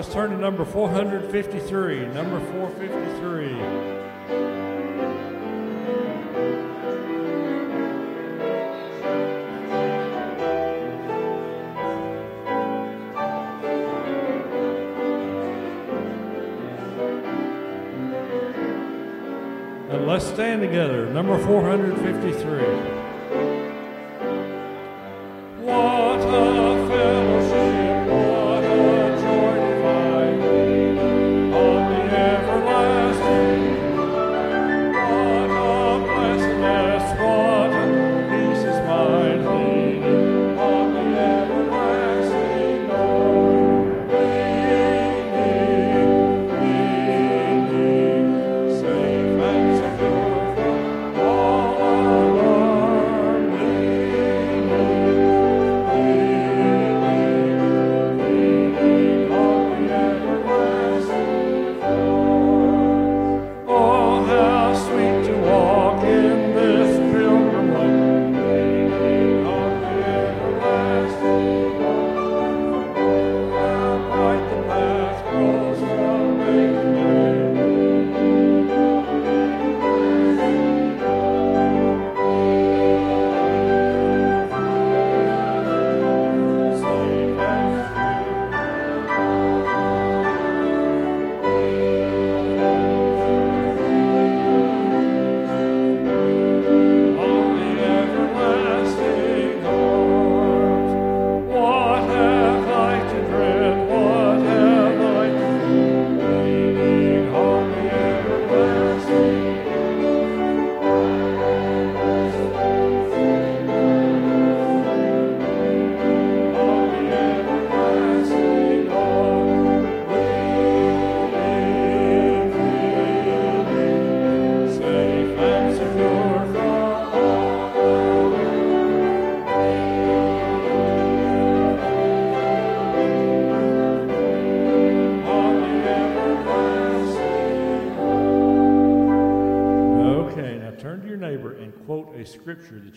let's turn to number 453. Number 453. And let's stand together. Number 453.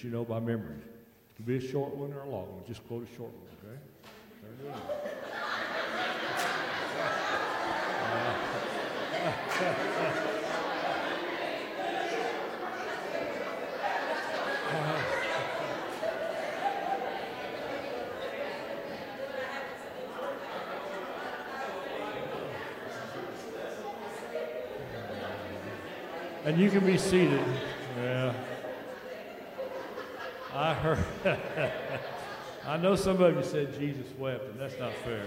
You know by memory. It could be a short one or a long one. Just quote a short one, okay? And you can be seated. Yeah. I heard. I know some of you said Jesus wept, and that's not fair.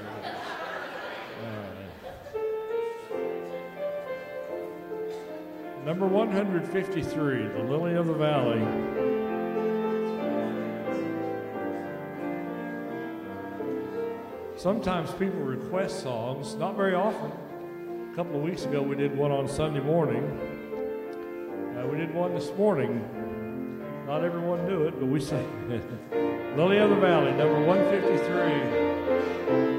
Number 153, The Lily of the Valley. Sometimes people request songs, not very often. A couple of weeks ago, we did one on Sunday morning. Uh, we did one this morning. Not everyone knew it, but we sang it. Lily of the Valley, number 153.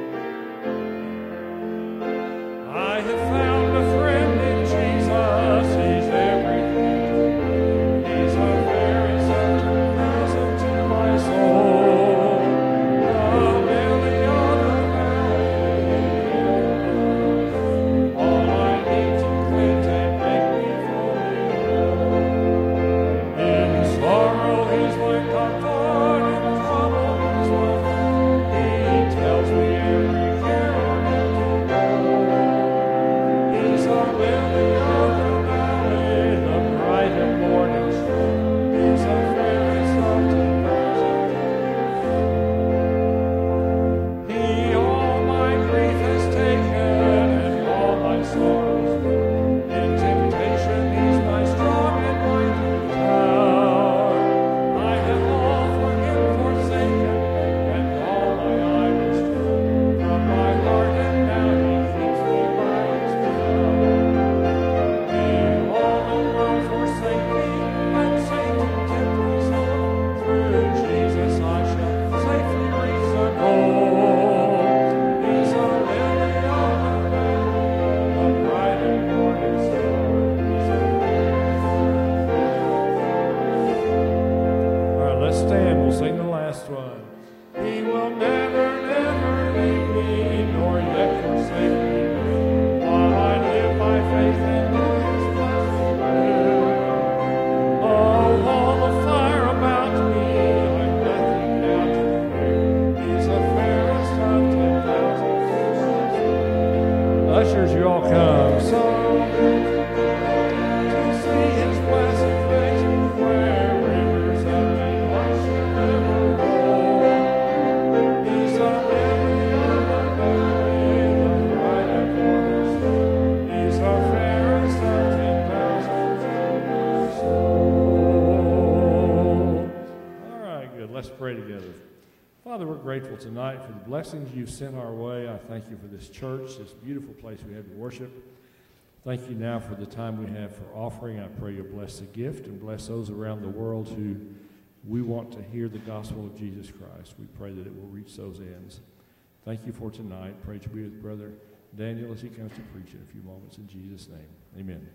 Grateful tonight for the blessings you've sent our way. I thank you for this church, this beautiful place we have to worship. Thank you now for the time we have for offering. I pray you'll bless the gift and bless those around the world who we want to hear the gospel of Jesus Christ. We pray that it will reach those ends. Thank you for tonight. Pray to be with Brother Daniel as he comes to preach in a few moments. In Jesus' name, amen.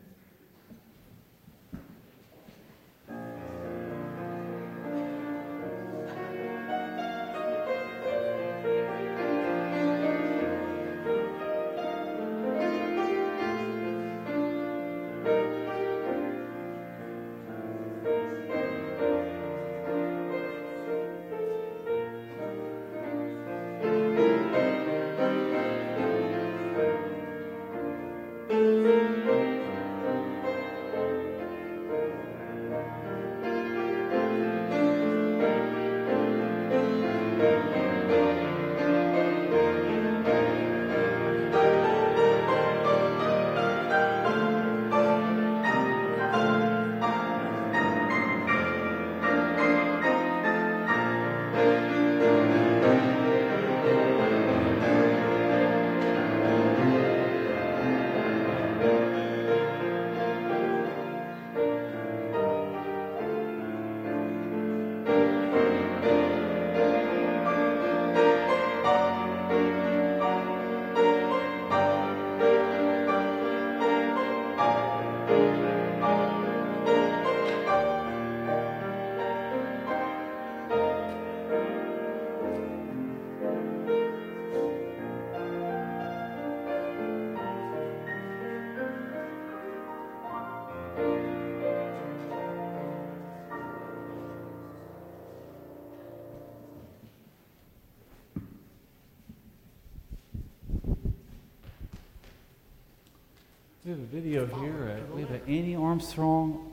A video here. Uh, we have an Annie Armstrong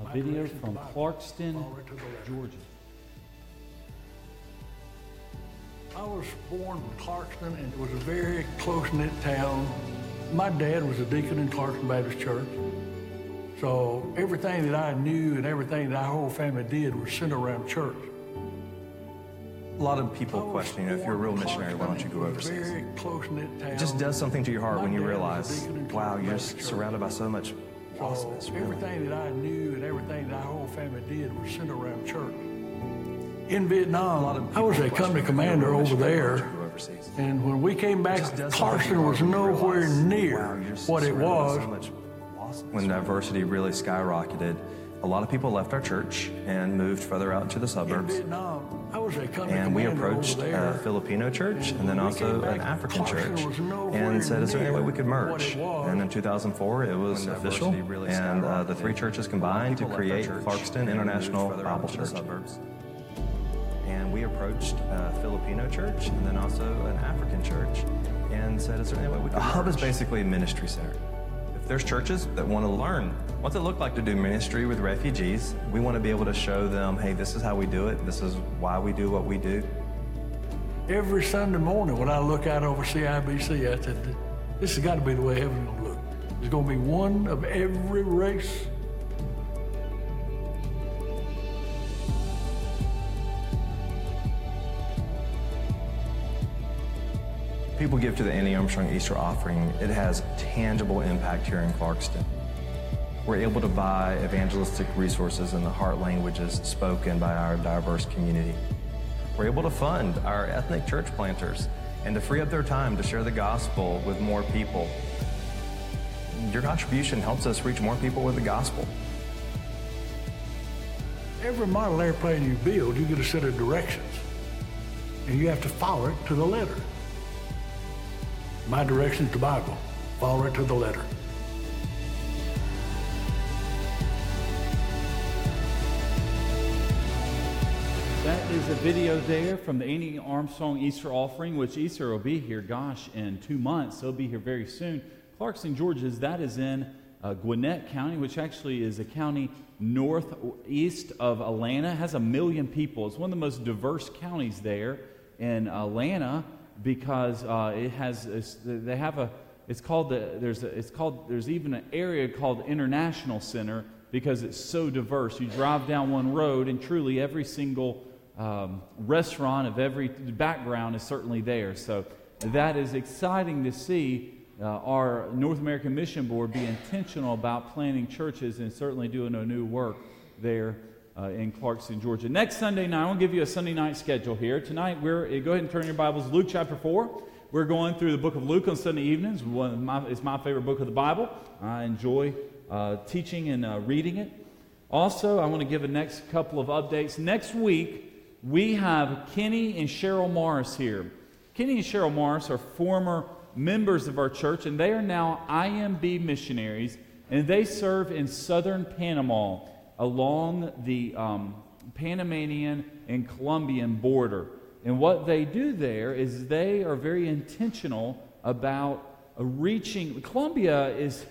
a video from Clarkston, Georgia. I was born in Clarkston, and it was a very close-knit town. My dad was a deacon in Clarkston Baptist Church. So everything that I knew and everything that our whole family did was centered around church. A lot of people oh, question, you know, if you're a real missionary, why don't you go overseas? Very close-knit town. It just does something to your heart when you dad was a realize, wow, you're surrounded by so much oh, So awesomeness. really. everything that I knew and everything that our whole family did was centered around church. In Vietnam, I was a company commander over there. And when we came back, Just does something to your Clarkston heart was nowhere near what it was so much. When diversity really skyrocketed, a lot of people left our church and moved further out into the in suburbs. Vietnam. I was a company And we approached a. Filipino church and then also an African church and said, is there any way we could merge? And in 2004, it was official. and uh, the three churches a lot of combined to people left our create church Clarkston International moved further out Bible Church. And we approached a Filipino church and then also an African church and said, is there any way we could A hub is basically a ministry center. There's churches that want to learn what's it look like to do ministry with refugees, we want to be able to show them, hey, this is how we do it. This is why we do what we do. Every Sunday morning when I look out over CIBC, I said, this has got to be the way heaven's going to look. There's going to be one of every race. People give to the Annie Armstrong Easter offering, it has tangible impact here in Clarkston. We're able to buy evangelistic resources in the heart languages spoken by our diverse community. We're able to fund our ethnic church planters and to free up their time to share the gospel with more people. Your contribution helps us reach more people with the gospel. Every model airplane you build, you get a set of directions. And you have to follow it to the letter. My direction is the Bible. Follow it to the letter. That is a video there from the Annie Armstrong Easter offering, which Easter will be here, gosh, in two months. It'll be here very soon. Clarkston, Georgia, that is in uh, Gwinnett County, which actually is a county northeast of Atlanta. Has a million people. It's one of the most diverse counties there in Atlanta because uh, it has they have a it's called the there's a, it's called there's even an area called International Center because it's so diverse. You drive down one road and truly every single um, restaurant of every background is certainly there. So that is exciting to see uh, our North American Mission Board be intentional about planting churches and certainly doing a new work there uh, in Clarkston, Georgia. Next Sunday night, I want to give you a Sunday night schedule here. Tonight, we're go ahead and turn your Bibles Luke chapter four. We're going through the book of Luke on Sunday evenings. My, it's my favorite book of the Bible. I enjoy uh, teaching and uh, reading it. Also, I want to give a next couple of updates. Next week, we have Kenny and Cheryl Morris here. Kenny and Cheryl Morris are former members of our church, and they are now IMB missionaries, and they serve in southern Panama along the um, Panamanian and Colombian border. And what they do there is they are very intentional about uh, reaching. Colombia is,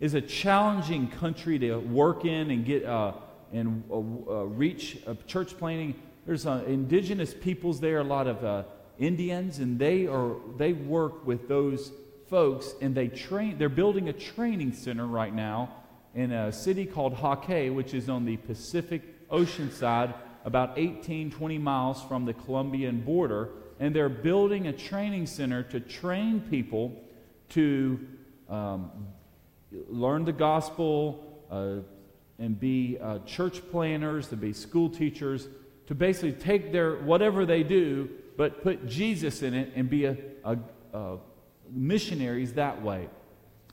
is a challenging country to work in and get uh, and uh, uh reach church planting. There's uh, indigenous peoples there, a lot of uh, Indians, and they are they work with those folks, and they train. They're building a training center right now in a city called Jaque, which is on the Pacific Ocean side, about 18, 20 miles from the Colombian border. And they're building a training center to train people to um, learn the gospel uh, and be uh, church planners, to be school teachers, to basically take their whatever they do, but put Jesus in it and be a, a, a missionaries that way.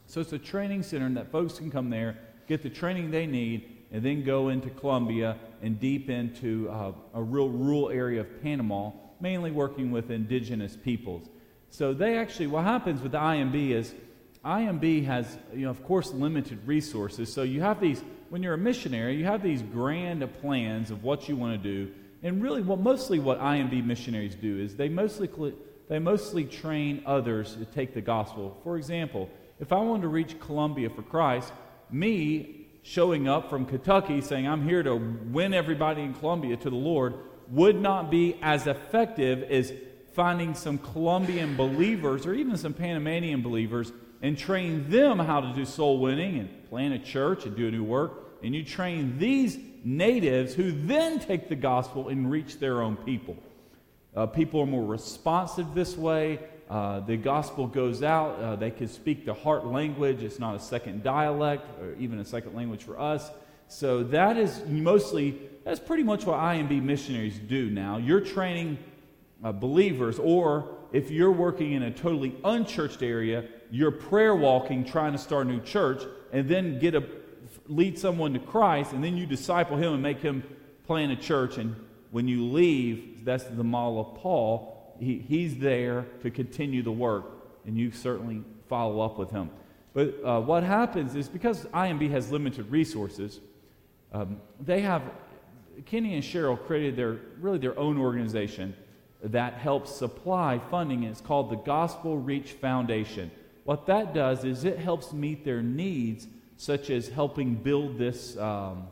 So it's a training center that folks can come there get the training they need, and then go into Colombia and deep into uh, a real rural area of Panama, mainly working with indigenous peoples. So they actually, what happens with the IMB is IMB has, you know, of course, limited resources. So you have these, when you're a missionary, you have these grand plans of what you want to do. And really, what mostly what IMB missionaries do is they mostly they mostly train others to take the gospel. For example, if I wanted to reach Colombia for Christ, me showing up from Kentucky saying, I'm here to win everybody in Colombia to the Lord, would not be as effective as finding some Colombian believers or even some Panamanian believers and train them how to do soul winning and plant a church and do a new work. And you train these natives who then take the gospel and reach their own people. Uh, people are more responsive this way. Uh, the gospel goes out. Uh, they can speak the heart language. It's not a second dialect or even a second language for us. So that is mostly, that's pretty much what IMB missionaries do now. You're training uh, believers, or if you're working in a totally unchurched area, you're prayer walking, trying to start a new church, and then get a lead someone to Christ, and then you disciple him and make him plant a church. And when you leave, that's the model of Paul he, he's there to continue the work, and you certainly follow up with him. But uh, what happens is because IMB has limited resources, um, they have Kenny and Cheryl created their really their own organization that helps supply funding. And it's called the Gospel Reach Foundation. What that does is it helps meet their needs, such as helping build this um,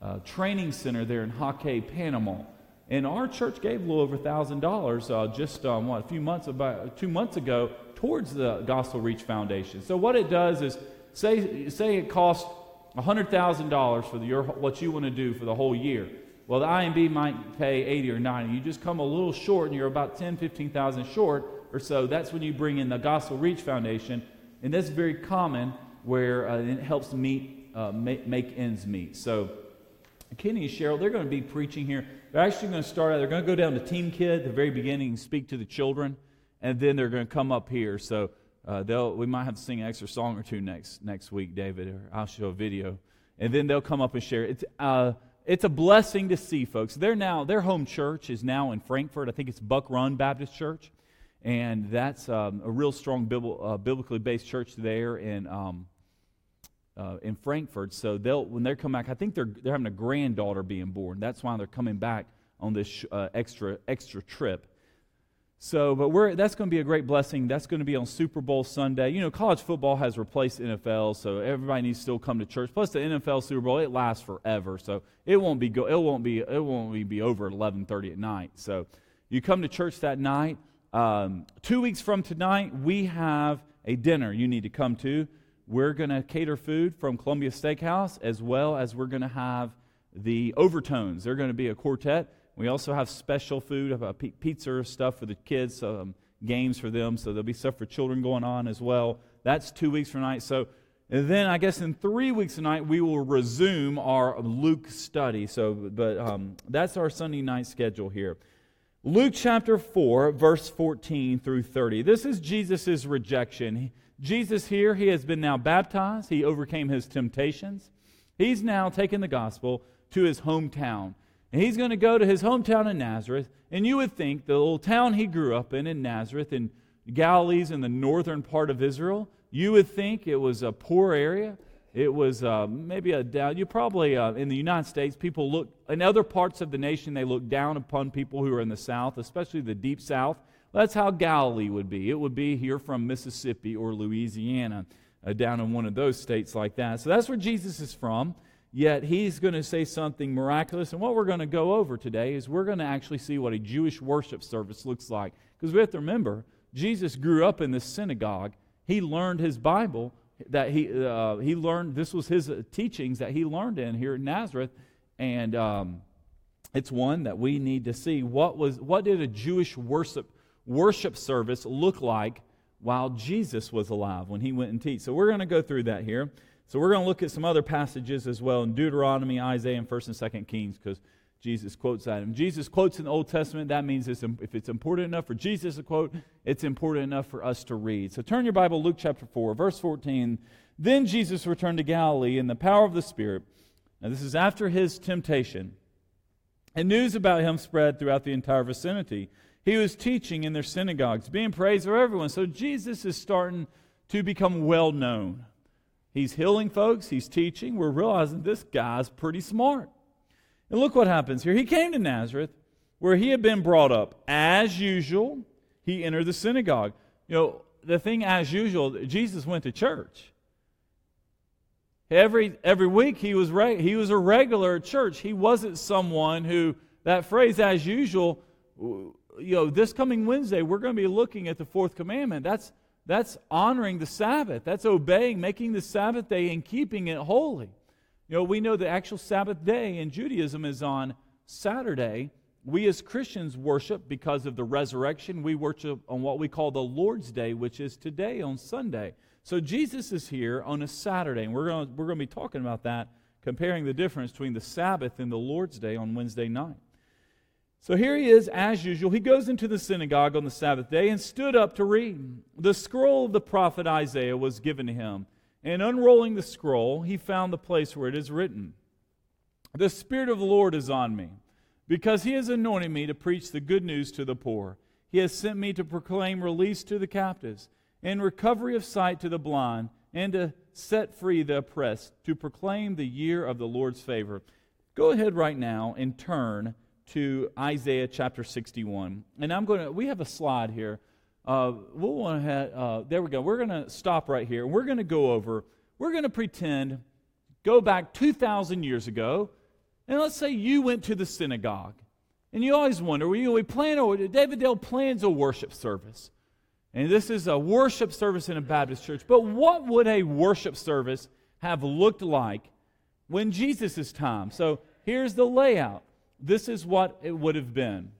uh, training center there in Jaque, Panama. And our church gave a little over $1,000 uh, just, um, what, a few months, about two months ago, towards the Gospel Reach Foundation. So what it does is, say, say it costs $100,000 for the, your, what you want to do for the whole year. Well, the IMB might pay 80 or 90. You just come a little short and you're about 10, 15,000 short or so. That's when you bring in the Gospel Reach Foundation. And that's very common where uh, it helps meet, uh, make, make ends meet. So Kenny and Cheryl, they're going to be preaching here. They're actually going to start out, they're going to go down to Team Kid at the very beginning and speak to the children, and then they're going to come up here. So uh, they'll, we might have to sing an extra song or two next, next week, David, or I'll show a video. And then they'll come up and share. It's, uh, it's a blessing to see folks. They're now, their home church is now in Frankfort. I think it's Buck Run Baptist Church. And that's um, a real strong uh, biblically based church there And um, uh, in Frankfort. So they'll when they come back, I think they're they're having a granddaughter being born. That's why they're coming back on this uh, extra extra trip. So, but we're that's going to be a great blessing. That's going to be on Super Bowl Sunday. You know, college football has replaced NFL, so everybody needs to still come to church. Plus, the NFL Super Bowl it lasts forever, so it won't be go, it won't be it won't be over at eleven thirty at night. So, you come to church that night. Um, two weeks from tonight, we have a dinner you need to come to. We're going to cater food from Columbia Steakhouse as well as we're going to have the overtones. They're going to be a quartet. We also have special food, about pizza stuff for the kids, um, games for them. So there'll be stuff for children going on as well. That's two weeks from tonight. So then I guess in three weeks tonight we will resume our Luke study. So, but um, that's our Sunday night schedule here. Luke chapter 4, verse 14 through 30. This is Jesus' rejection. Jesus here, he has been now baptized. He overcame his temptations. He's now taken the gospel to his hometown. And he's going to go to his hometown in Nazareth. And you would think the little town he grew up in, in Nazareth, in Galilee's in the northern part of Israel, you would think it was a poor area. It was uh, maybe a down. You probably uh, in the United States, people look in other parts of the nation. They look down upon people who are in the South, especially the deep South. That's how Galilee would be. It would be here from Mississippi or Louisiana, uh, down in one of those states like that. So that's where Jesus is from. Yet he's going to say something miraculous. And what we're going to go over today is we're going to actually see what a Jewish worship service looks like. Because we have to remember, Jesus grew up in this synagogue. He learned his Bible that he, uh, he learned, this was his uh, teachings that he learned in here in Nazareth. And um, it's one that we need to see. What, was, what did a Jewish worship, worship service look like while Jesus was alive when he went and teach? So we're going to go through that here. So we're going to look at some other passages as well in Deuteronomy, Isaiah, and 1st and 2nd Kings because Jesus quotes that. Jesus quotes in the Old Testament, that means it's, if it's important enough for Jesus to quote, it's important enough for us to read. So turn your Bible, Luke chapter 4, verse 14. Then Jesus returned to Galilee in the power of the Spirit. Now, this is after his temptation. And news about him spread throughout the entire vicinity. He was teaching in their synagogues, being praised for everyone. So Jesus is starting to become well known. He's healing folks, he's teaching. We're realizing this guy's pretty smart. And look what happens here. He came to Nazareth, where he had been brought up. As usual, he entered the synagogue. You know, the thing as usual, Jesus went to church. Every, every week he was, he was a regular at church. He wasn't someone who, that phrase as usual, you know, this coming Wednesday, we're going to be looking at the fourth commandment. That's, that's honoring the Sabbath. That's obeying, making the Sabbath day and keeping it holy. You know, we know the actual Sabbath day in Judaism is on Saturday. We as Christians worship because of the resurrection. We worship on what we call the Lord's Day, which is today on Sunday. So Jesus is here on a Saturday, and we're going we're going to be talking about that, comparing the difference between the Sabbath and the Lord's Day on Wednesday night. So here he is, as usual. He goes into the synagogue on the Sabbath day and stood up to read. The scroll of the prophet Isaiah was given to him. And unrolling the scroll, he found the place where it is written The Spirit of the Lord is on me, because he has anointed me to preach the good news to the poor. He has sent me to proclaim release to the captives, and recovery of sight to the blind, and to set free the oppressed, to proclaim the year of the Lord's favor. Go ahead right now and turn to Isaiah chapter 61. And I'm going to, we have a slide here uh, we'll want to have, uh, there we go. We're going to stop right here. We're going to go over, we're going to pretend, go back 2,000 years ago, and let's say you went to the synagogue. And you always wonder, well, you know, we plan, or David Dale plans a worship service. And this is a worship service in a Baptist church. But what would a worship service have looked like when Jesus' time? So here's the layout. This is what it would have been.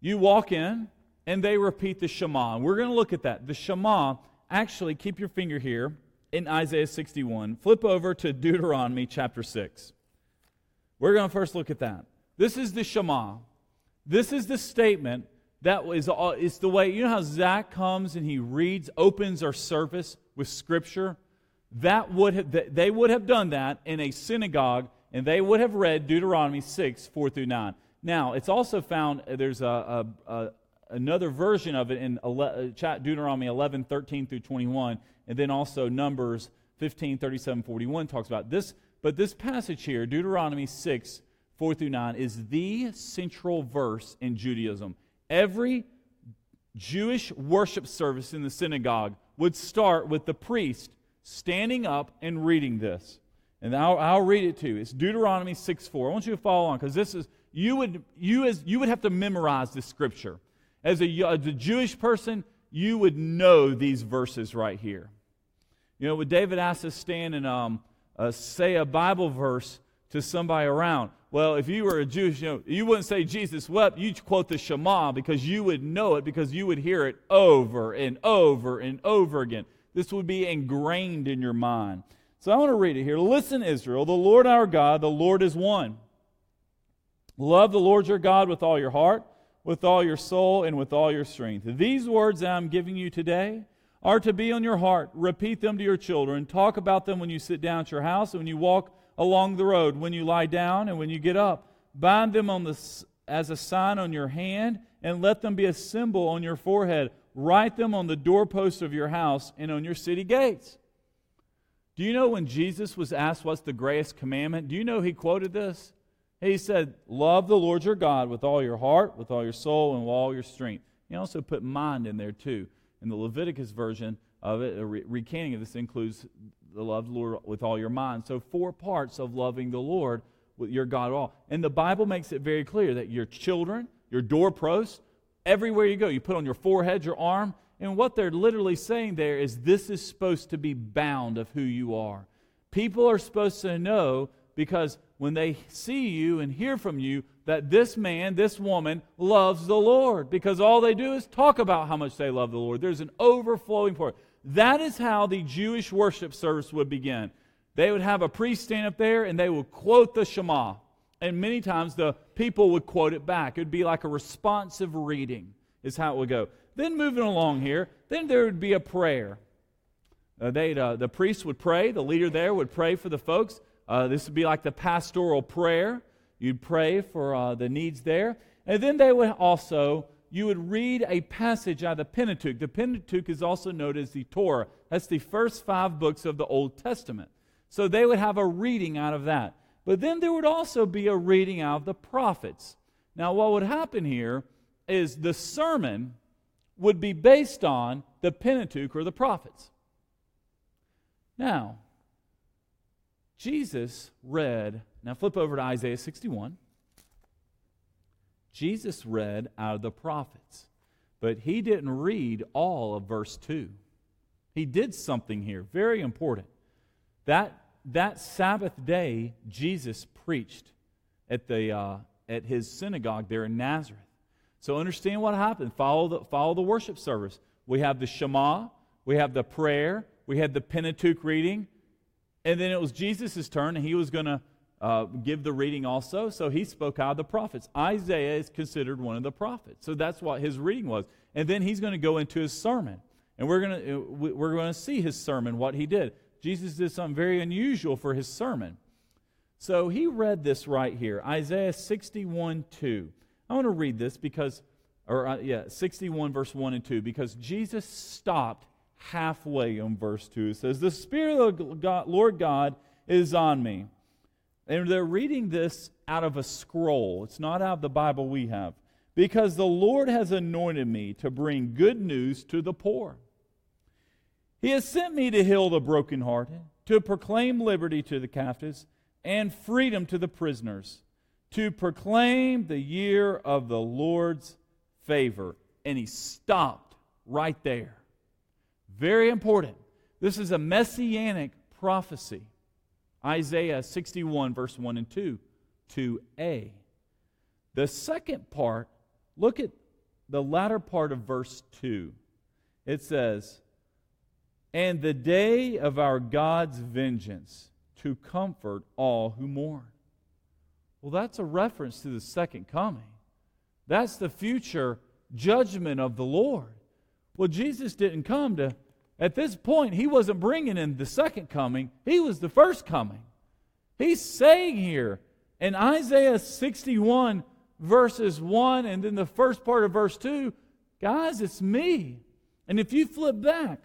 You walk in, and they repeat the Shema. We're going to look at that. The Shema, actually, keep your finger here in Isaiah 61. Flip over to Deuteronomy chapter 6. We're going to first look at that. This is the Shema. This is the statement that is, It's the way, you know how Zach comes and he reads, opens our service with Scripture? That would have, they would have done that in a synagogue, and they would have read Deuteronomy 6, 4 through 9. Now, it's also found, uh, there's a, a, a another version of it in uh, Deuteronomy 11, 13 through 21, and then also Numbers 15, 37, 41 talks about this. But this passage here, Deuteronomy 6, 4 through 9, is the central verse in Judaism. Every Jewish worship service in the synagogue would start with the priest standing up and reading this. And I'll, I'll read it to you. It's Deuteronomy 6, 4. I want you to follow on because this is you would, you, as, you would have to memorize this scripture. As a, as a Jewish person, you would know these verses right here. You know, when David asked us to stand and um, uh, say a Bible verse to somebody around, Well, if you were a Jewish, you know, you wouldn't say Jesus wept. You'd quote the Shema because you would know it because you would hear it over and over and over again. This would be ingrained in your mind. So I want to read it here. Listen, Israel, the Lord our God, the Lord is one. Love the Lord your God with all your heart, with all your soul, and with all your strength. These words I'm giving you today are to be on your heart. Repeat them to your children. Talk about them when you sit down at your house and when you walk along the road, when you lie down and when you get up. Bind them on the, as a sign on your hand, and let them be a symbol on your forehead. Write them on the doorposts of your house and on your city gates. Do you know when Jesus was asked what's the greatest commandment? Do you know he quoted this? He said, Love the Lord your God with all your heart, with all your soul, and with all your strength. He also put mind in there too. In the Leviticus version of it, a re- recanting of this includes the love the Lord with all your mind. So, four parts of loving the Lord with your God all. And the Bible makes it very clear that your children, your doorposts, everywhere you go, you put on your forehead, your arm, and what they're literally saying there is this is supposed to be bound of who you are. People are supposed to know because when they see you and hear from you that this man, this woman loves the Lord because all they do is talk about how much they love the Lord. There's an overflowing it. That is how the Jewish worship service would begin. They would have a priest stand up there and they would quote the Shema. And many times the people would quote it back. It would be like a responsive reading, is how it would go. Then moving along here, then there would be a prayer. Uh, they'd, uh, the priest would pray, the leader there would pray for the folks. Uh, this would be like the pastoral prayer. You'd pray for uh, the needs there. And then they would also, you would read a passage out of the Pentateuch. The Pentateuch is also known as the Torah. That's the first five books of the Old Testament. So they would have a reading out of that. But then there would also be a reading out of the prophets. Now, what would happen here is the sermon would be based on the Pentateuch or the prophets. Now, Jesus read, now flip over to Isaiah 61. Jesus read out of the prophets, but he didn't read all of verse 2. He did something here, very important. That, that Sabbath day, Jesus preached at, the, uh, at his synagogue there in Nazareth. So understand what happened. Follow the, follow the worship service. We have the Shema, we have the prayer, we had the Pentateuch reading, and then it was Jesus' turn, and he was going to uh, give the reading also. So he spoke out of the prophets. Isaiah is considered one of the prophets. So that's what his reading was. And then he's going to go into his sermon. And we're going to, uh, we're going to see his sermon, what he did. Jesus did something very unusual for his sermon. So he read this right here Isaiah 61 2. I want to read this because, or uh, yeah, 61 verse 1 and 2, because Jesus stopped halfway on verse 2. It says, The Spirit of the God, Lord God is on me. And they're reading this out of a scroll. It's not out of the Bible we have. Because the Lord has anointed me to bring good news to the poor. He has sent me to heal the brokenhearted, to proclaim liberty to the captives, and freedom to the prisoners, to proclaim the year of the Lord's favor. And he stopped right there. Very important. This is a messianic prophecy. Isaiah 61, verse 1 and 2, 2a. The second part, look at the latter part of verse 2. It says, And the day of our God's vengeance to comfort all who mourn. Well, that's a reference to the second coming. That's the future judgment of the Lord. Well, Jesus didn't come to at this point, he wasn't bringing in the second coming, he was the first coming. He's saying here in Isaiah 61, verses 1, and then the first part of verse 2, guys, it's me. And if you flip back,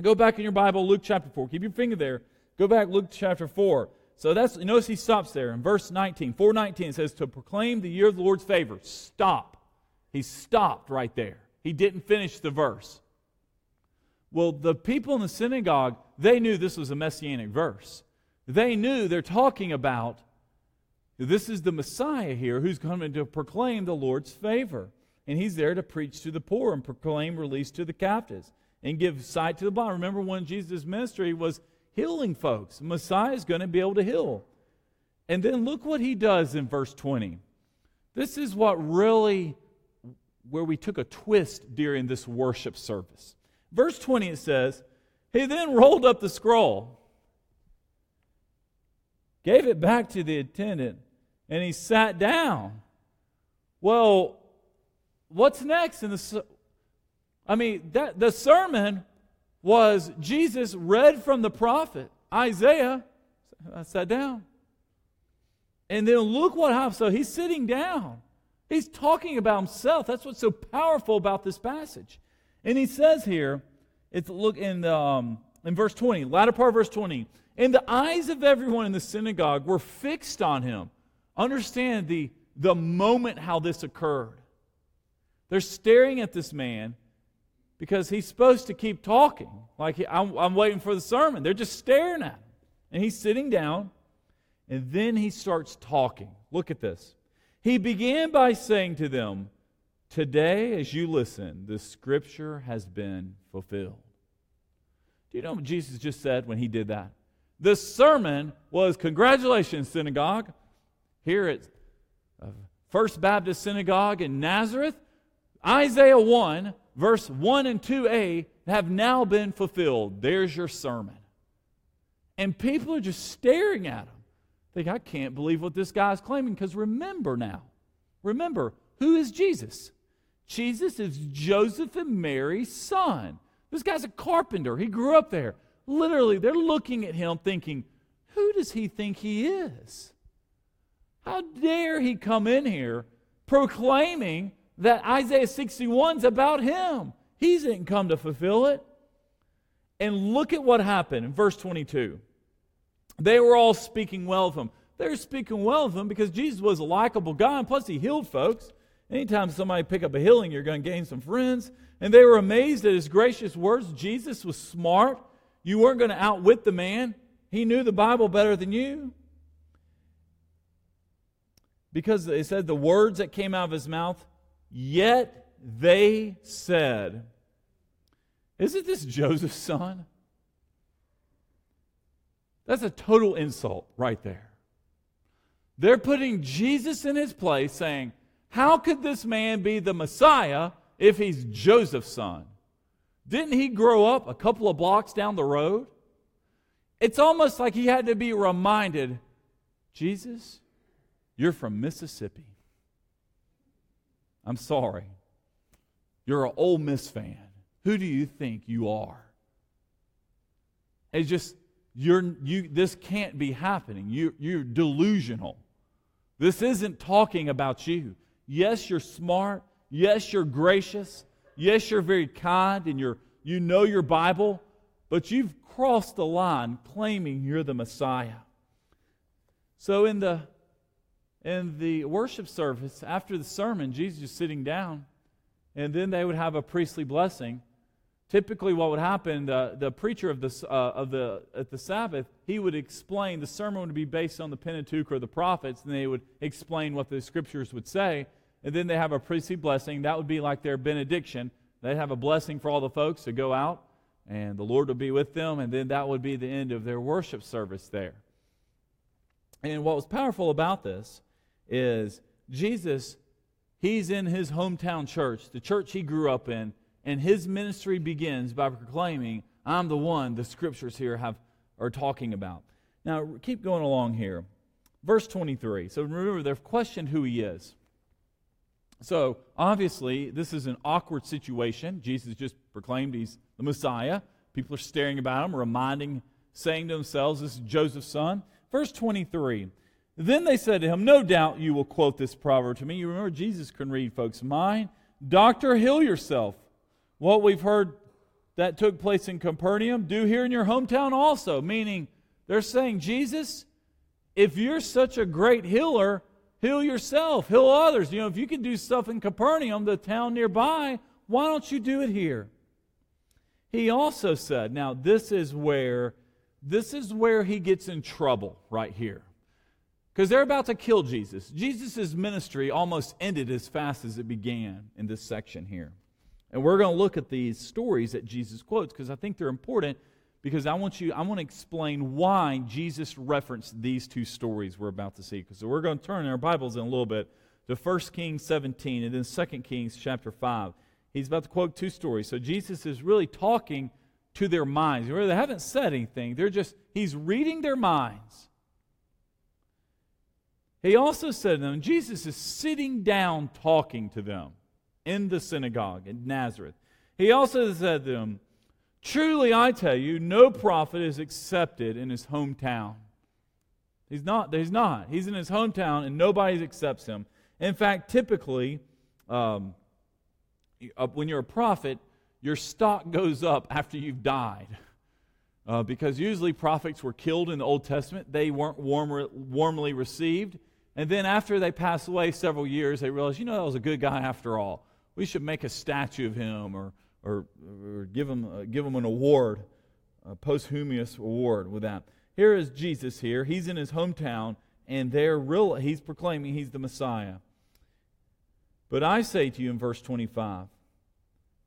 go back in your Bible, Luke chapter 4, keep your finger there, go back, Luke chapter 4. So that's, notice he stops there in verse 19. 419 says, to proclaim the year of the Lord's favor. Stop. He stopped right there. He didn't finish the verse. Well, the people in the synagogue, they knew this was a messianic verse. They knew they're talking about this is the Messiah here who's coming to proclaim the Lord's favor. And he's there to preach to the poor and proclaim release to the captives and give sight to the blind. Remember when Jesus' ministry was healing folks? Messiah is going to be able to heal. And then look what he does in verse 20. This is what really, where we took a twist during this worship service. Verse 20 it says, He then rolled up the scroll, gave it back to the attendant, and he sat down. Well, what's next in the I mean, that the sermon was Jesus read from the prophet Isaiah. I sat down. And then look what happens. So he's sitting down. He's talking about himself. That's what's so powerful about this passage. And he says here, it's look in the, um, in verse 20, latter part of verse 20. And the eyes of everyone in the synagogue were fixed on him. Understand the, the moment how this occurred. They're staring at this man because he's supposed to keep talking. Like, he, I'm, I'm waiting for the sermon. They're just staring at him. And he's sitting down, and then he starts talking. Look at this. He began by saying to them, Today, as you listen, the scripture has been fulfilled. Do you know what Jesus just said when he did that? The sermon was Congratulations, synagogue. Here at uh, First Baptist Synagogue in Nazareth, Isaiah 1 verse 1 and 2a have now been fulfilled. There's your sermon. And people are just staring at him. Think, I can't believe what this guy's claiming. Because remember now, remember, who is Jesus? Jesus is Joseph and Mary's son. This guy's a carpenter. He grew up there. Literally, they're looking at him thinking, who does he think he is? How dare he come in here proclaiming that Isaiah 61 is about him. He didn't come to fulfill it. And look at what happened in verse 22. They were all speaking well of him. They were speaking well of him because Jesus was a likable guy, and plus he healed folks. Anytime somebody pick up a healing, you're going to gain some friends. And they were amazed at his gracious words. Jesus was smart. You weren't going to outwit the man. He knew the Bible better than you. Because they said the words that came out of his mouth Yet they said, Isn't this Joseph's son? That's a total insult right there. They're putting Jesus in his place, saying, How could this man be the Messiah if he's Joseph's son? Didn't he grow up a couple of blocks down the road? It's almost like he had to be reminded Jesus, you're from Mississippi. I'm sorry. You're an Ole Miss fan. Who do you think you are? It's just you're you this can't be happening. You you're delusional. This isn't talking about you. Yes, you're smart. Yes, you're gracious. Yes, you're very kind and you're you know your Bible, but you've crossed the line claiming you're the Messiah. So in the in the worship service, after the sermon, Jesus is sitting down, and then they would have a priestly blessing. Typically, what would happen, the, the preacher of the, uh, of the, at the Sabbath, he would explain, the sermon would be based on the Pentateuch or the prophets, and they would explain what the scriptures would say. And then they have a priestly blessing. That would be like their benediction. They'd have a blessing for all the folks to go out, and the Lord would be with them, and then that would be the end of their worship service there. And what was powerful about this is Jesus, he's in his hometown church, the church he grew up in, and his ministry begins by proclaiming, I'm the one the scriptures here have are talking about. Now, keep going along here. Verse 23. So remember, they've questioned who he is. So, obviously, this is an awkward situation. Jesus just proclaimed he's the Messiah. People are staring about him, reminding, saying to themselves, This is Joseph's son. Verse 23 then they said to him, No doubt you will quote this proverb to me. You remember Jesus can read folks' mind. Doctor, heal yourself. What we've heard that took place in Capernaum, do here in your hometown also. Meaning, they're saying, Jesus, if you're such a great healer, heal yourself, heal others. You know, if you can do stuff in Capernaum, the town nearby, why don't you do it here? He also said, now this is where this is where he gets in trouble right here because they're about to kill Jesus. Jesus' ministry almost ended as fast as it began in this section here. And we're going to look at these stories that Jesus quotes because I think they're important because I want you, I want to explain why Jesus referenced these two stories we're about to see. Because we're going to turn our Bibles in a little bit to 1 Kings 17 and then 2 Kings chapter 5. He's about to quote two stories. So Jesus is really talking to their minds. They haven't said anything. They're just, he's reading their minds. He also said to them, Jesus is sitting down talking to them in the synagogue in Nazareth. He also said to them, Truly I tell you, no prophet is accepted in his hometown. He's not. He's not. He's in his hometown and nobody accepts him. In fact, typically, um, uh, when you're a prophet, your stock goes up after you've died. Uh, because usually prophets were killed in the Old Testament, they weren't warm, warmly received. And then after they pass away several years, they realize, you know, that was a good guy after all. We should make a statue of him or, or, or give, him, uh, give him an award, a posthumous award with that. Here is Jesus here. He's in his hometown, and they're real, he's proclaiming he's the Messiah. But I say to you in verse 25,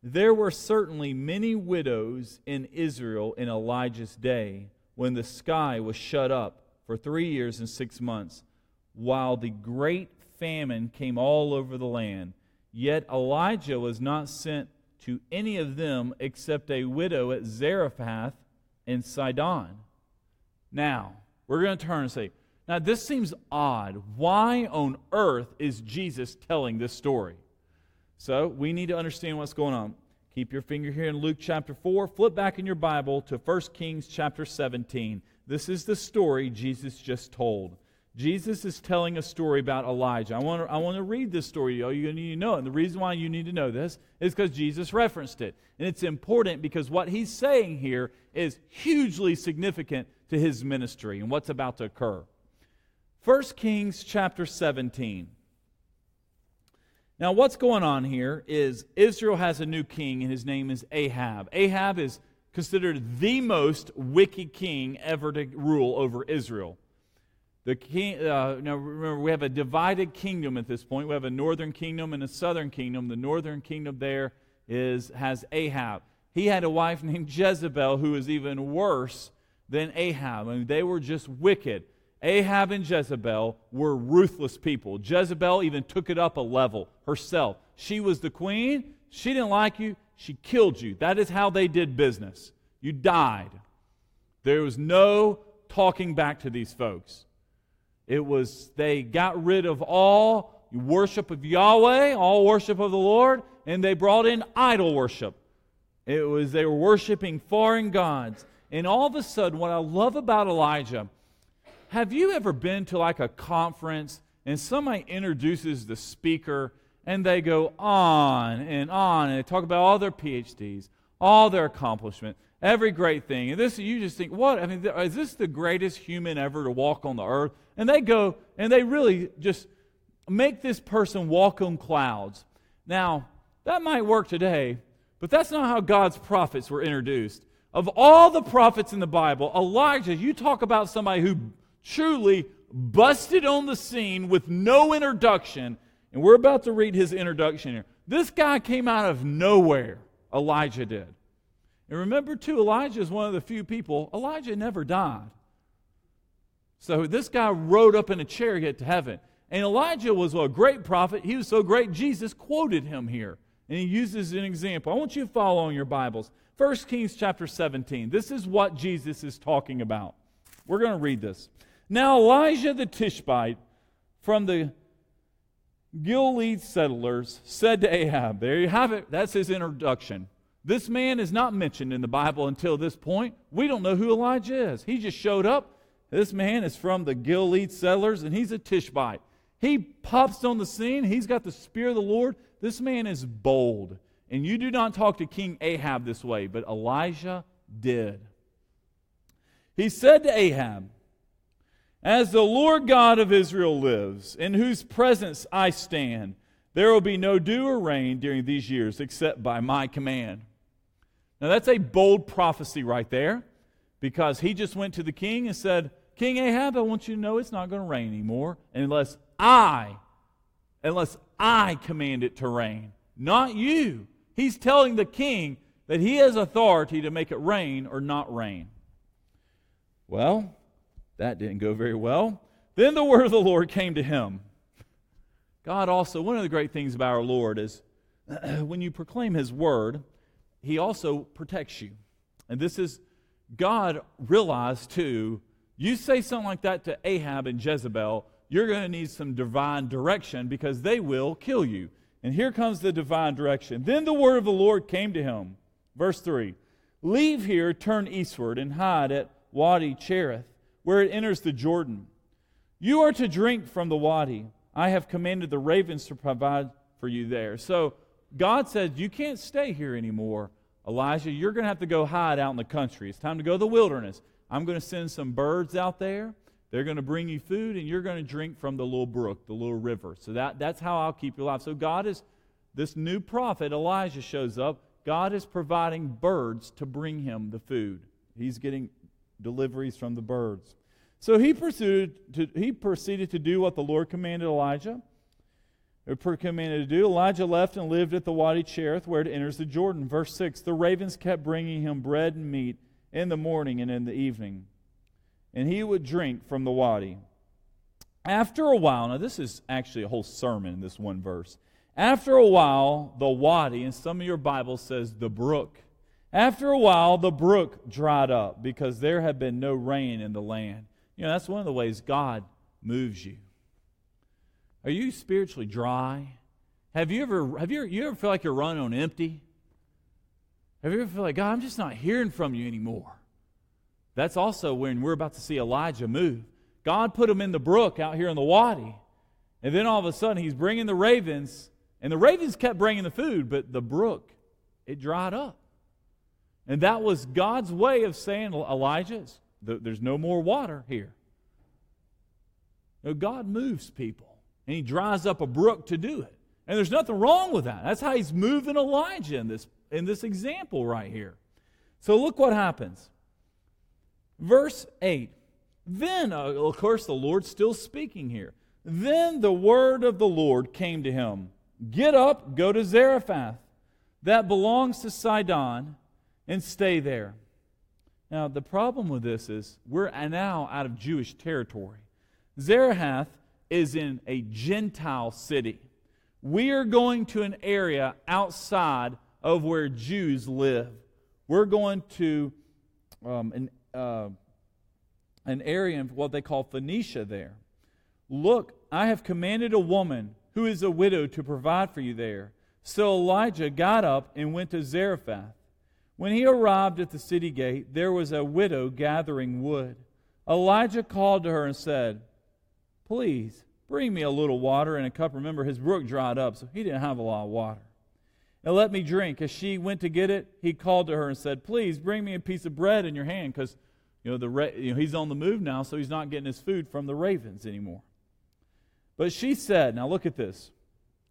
there were certainly many widows in Israel in Elijah's day when the sky was shut up for three years and six months while the great famine came all over the land. Yet Elijah was not sent to any of them except a widow at Zarephath in Sidon. Now, we're going to turn and say, now this seems odd. Why on earth is Jesus telling this story? So we need to understand what's going on. Keep your finger here in Luke chapter 4. Flip back in your Bible to 1 Kings chapter 17. This is the story Jesus just told. Jesus is telling a story about Elijah. I want to, I read this story. You, you need to know it. And the reason why you need to know this is because Jesus referenced it. And it's important because what he's saying here is hugely significant to his ministry and what's about to occur. 1 Kings chapter 17. Now, what's going on here is Israel has a new king, and his name is Ahab. Ahab is considered the most wicked king ever to rule over Israel. The king, uh, now remember, we have a divided kingdom at this point. We have a northern kingdom and a southern kingdom. The northern kingdom there is has Ahab. He had a wife named Jezebel who was even worse than Ahab. I mean, they were just wicked. Ahab and Jezebel were ruthless people. Jezebel even took it up a level herself. She was the queen. She didn't like you. She killed you. That is how they did business. You died. There was no talking back to these folks. It was, they got rid of all worship of Yahweh, all worship of the Lord, and they brought in idol worship. It was, they were worshiping foreign gods. And all of a sudden, what I love about Elijah, have you ever been to like a conference and somebody introduces the speaker and they go on and on and they talk about all their PhDs, all their accomplishments, every great thing. And this, you just think, what? I mean, is this the greatest human ever to walk on the earth? And they go and they really just make this person walk on clouds. Now, that might work today, but that's not how God's prophets were introduced. Of all the prophets in the Bible, Elijah, you talk about somebody who truly busted on the scene with no introduction. And we're about to read his introduction here. This guy came out of nowhere, Elijah did. And remember, too, Elijah is one of the few people, Elijah never died. So this guy rode up in a chariot to heaven. And Elijah was a great prophet. He was so great, Jesus quoted him here. And he uses an example. I want you to follow on your Bibles. 1 Kings chapter 17. This is what Jesus is talking about. We're going to read this. Now Elijah the Tishbite from the Gilead settlers said to Ahab, There you have it. That's his introduction. This man is not mentioned in the Bible until this point. We don't know who Elijah is. He just showed up. This man is from the Gilead settlers, and he's a Tishbite. He pops on the scene. He's got the Spirit of the Lord. This man is bold. And you do not talk to King Ahab this way, but Elijah did. He said to Ahab, As the Lord God of Israel lives, in whose presence I stand, there will be no dew or rain during these years except by my command. Now, that's a bold prophecy right there because he just went to the king and said, King Ahab, I want you to know it's not going to rain anymore unless I, unless I command it to rain, not you. He's telling the king that he has authority to make it rain or not rain. Well, that didn't go very well. Then the word of the Lord came to him. God also, one of the great things about our Lord is when you proclaim his word, he also protects you. And this is, God realized too, you say something like that to Ahab and Jezebel, you're going to need some divine direction because they will kill you. And here comes the divine direction. Then the word of the Lord came to him. Verse 3 Leave here, turn eastward, and hide at Wadi Cherith, where it enters the Jordan. You are to drink from the Wadi. I have commanded the ravens to provide for you there. So God said, You can't stay here anymore, Elijah. You're going to have to go hide out in the country. It's time to go to the wilderness. I'm going to send some birds out there. They're going to bring you food, and you're going to drink from the little brook, the little river. So that, that's how I'll keep you alive. So God is, this new prophet, Elijah, shows up. God is providing birds to bring him the food. He's getting deliveries from the birds. So he proceeded to, he proceeded to do what the Lord commanded Elijah. Or commanded to do. Elijah left and lived at the Wadi Cherith, where it enters the Jordan. Verse 6 The ravens kept bringing him bread and meat in the morning and in the evening and he would drink from the wadi. After a while, now this is actually a whole sermon in this one verse. After a while, the wadi, and some of your Bibles says the brook. After a while, the brook dried up because there had been no rain in the land. You know, that's one of the ways God moves you. Are you spiritually dry? Have you ever have you, you ever feel like you're running on empty? Have you ever felt like God, I'm just not hearing from you anymore? That's also when we're about to see Elijah move. God put him in the brook out here in the wadi. And then all of a sudden, he's bringing the ravens. And the ravens kept bringing the food, but the brook, it dried up. And that was God's way of saying, Elijah, there's no more water here. God moves people, and he dries up a brook to do it. And there's nothing wrong with that. That's how he's moving Elijah in this, in this example right here. So look what happens. Verse 8. Then, uh, of course, the Lord's still speaking here. Then the word of the Lord came to him Get up, go to Zarephath, that belongs to Sidon, and stay there. Now, the problem with this is we're now out of Jewish territory. Zarephath is in a Gentile city. We are going to an area outside of where Jews live. We're going to um, an uh, an area in what they call Phoenicia there. Look, I have commanded a woman who is a widow to provide for you there. So Elijah got up and went to Zarephath. When he arrived at the city gate, there was a widow gathering wood. Elijah called to her and said, Please bring me a little water in a cup. Remember, his brook dried up, so he didn't have a lot of water. And let me drink. As she went to get it, he called to her and said, Please bring me a piece of bread in your hand, because you know, the ra- you know, he's on the move now, so he's not getting his food from the ravens anymore. But she said, now look at this.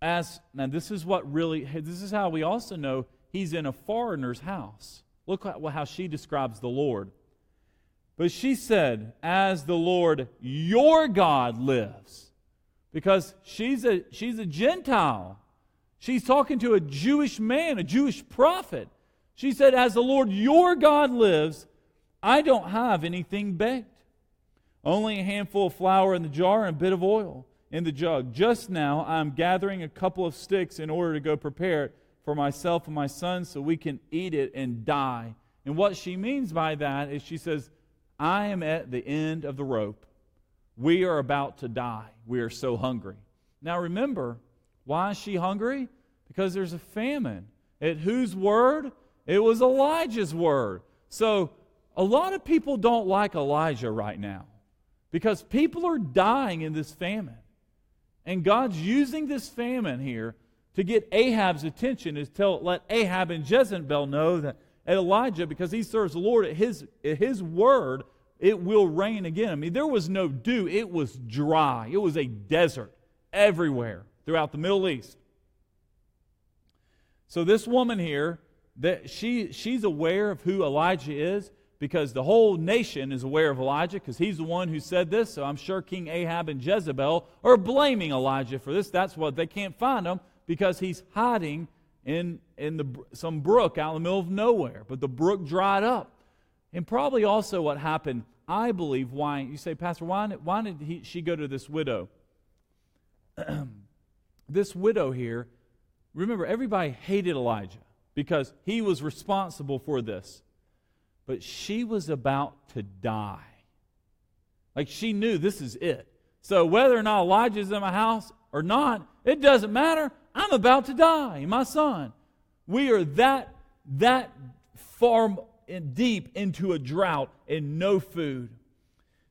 As now this is what really this is how we also know he's in a foreigner's house. Look how she describes the Lord. But she said, As the Lord your God lives. Because she's a she's a Gentile. She's talking to a Jewish man, a Jewish prophet. She said, As the Lord your God lives, I don't have anything baked. Only a handful of flour in the jar and a bit of oil in the jug. Just now I'm gathering a couple of sticks in order to go prepare it for myself and my son so we can eat it and die. And what she means by that is she says, I am at the end of the rope. We are about to die. We are so hungry. Now remember, why is she hungry? Because there's a famine. At whose word? It was Elijah's word. So a lot of people don't like Elijah right now because people are dying in this famine. And God's using this famine here to get Ahab's attention, is tell let Ahab and Jezebel know that Elijah, because he serves the Lord, at his, at his word, it will rain again. I mean, there was no dew, it was dry. It was a desert everywhere throughout the Middle East. So this woman here, that she, she's aware of who Elijah is because the whole nation is aware of Elijah because he's the one who said this. So I'm sure King Ahab and Jezebel are blaming Elijah for this. That's what they can't find him because he's hiding in, in the, some brook out in the middle of nowhere, but the brook dried up. And probably also what happened, I believe, why, you say, Pastor, why, why did he, she go to this widow? this widow here, remember, everybody hated Elijah because he was responsible for this. But she was about to die. Like she knew this is it. So whether or not Elijah's in my house or not, it doesn't matter. I'm about to die, my son. We are that that far deep into a drought and no food.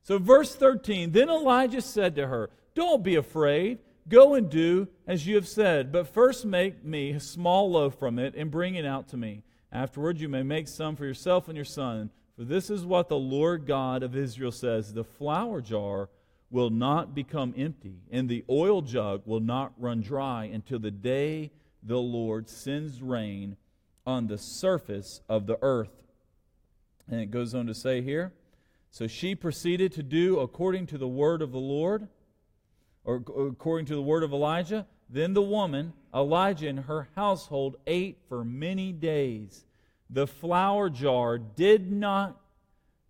So verse 13, then Elijah said to her, "Don't be afraid. Go and do as you have said, but first make me a small loaf from it and bring it out to me. Afterward you may make some for yourself and your son." For this is what the Lord God of Israel says The flour jar will not become empty, and the oil jug will not run dry until the day the Lord sends rain on the surface of the earth. And it goes on to say here So she proceeded to do according to the word of the Lord, or according to the word of Elijah. Then the woman, Elijah, and her household ate for many days. The flour jar did not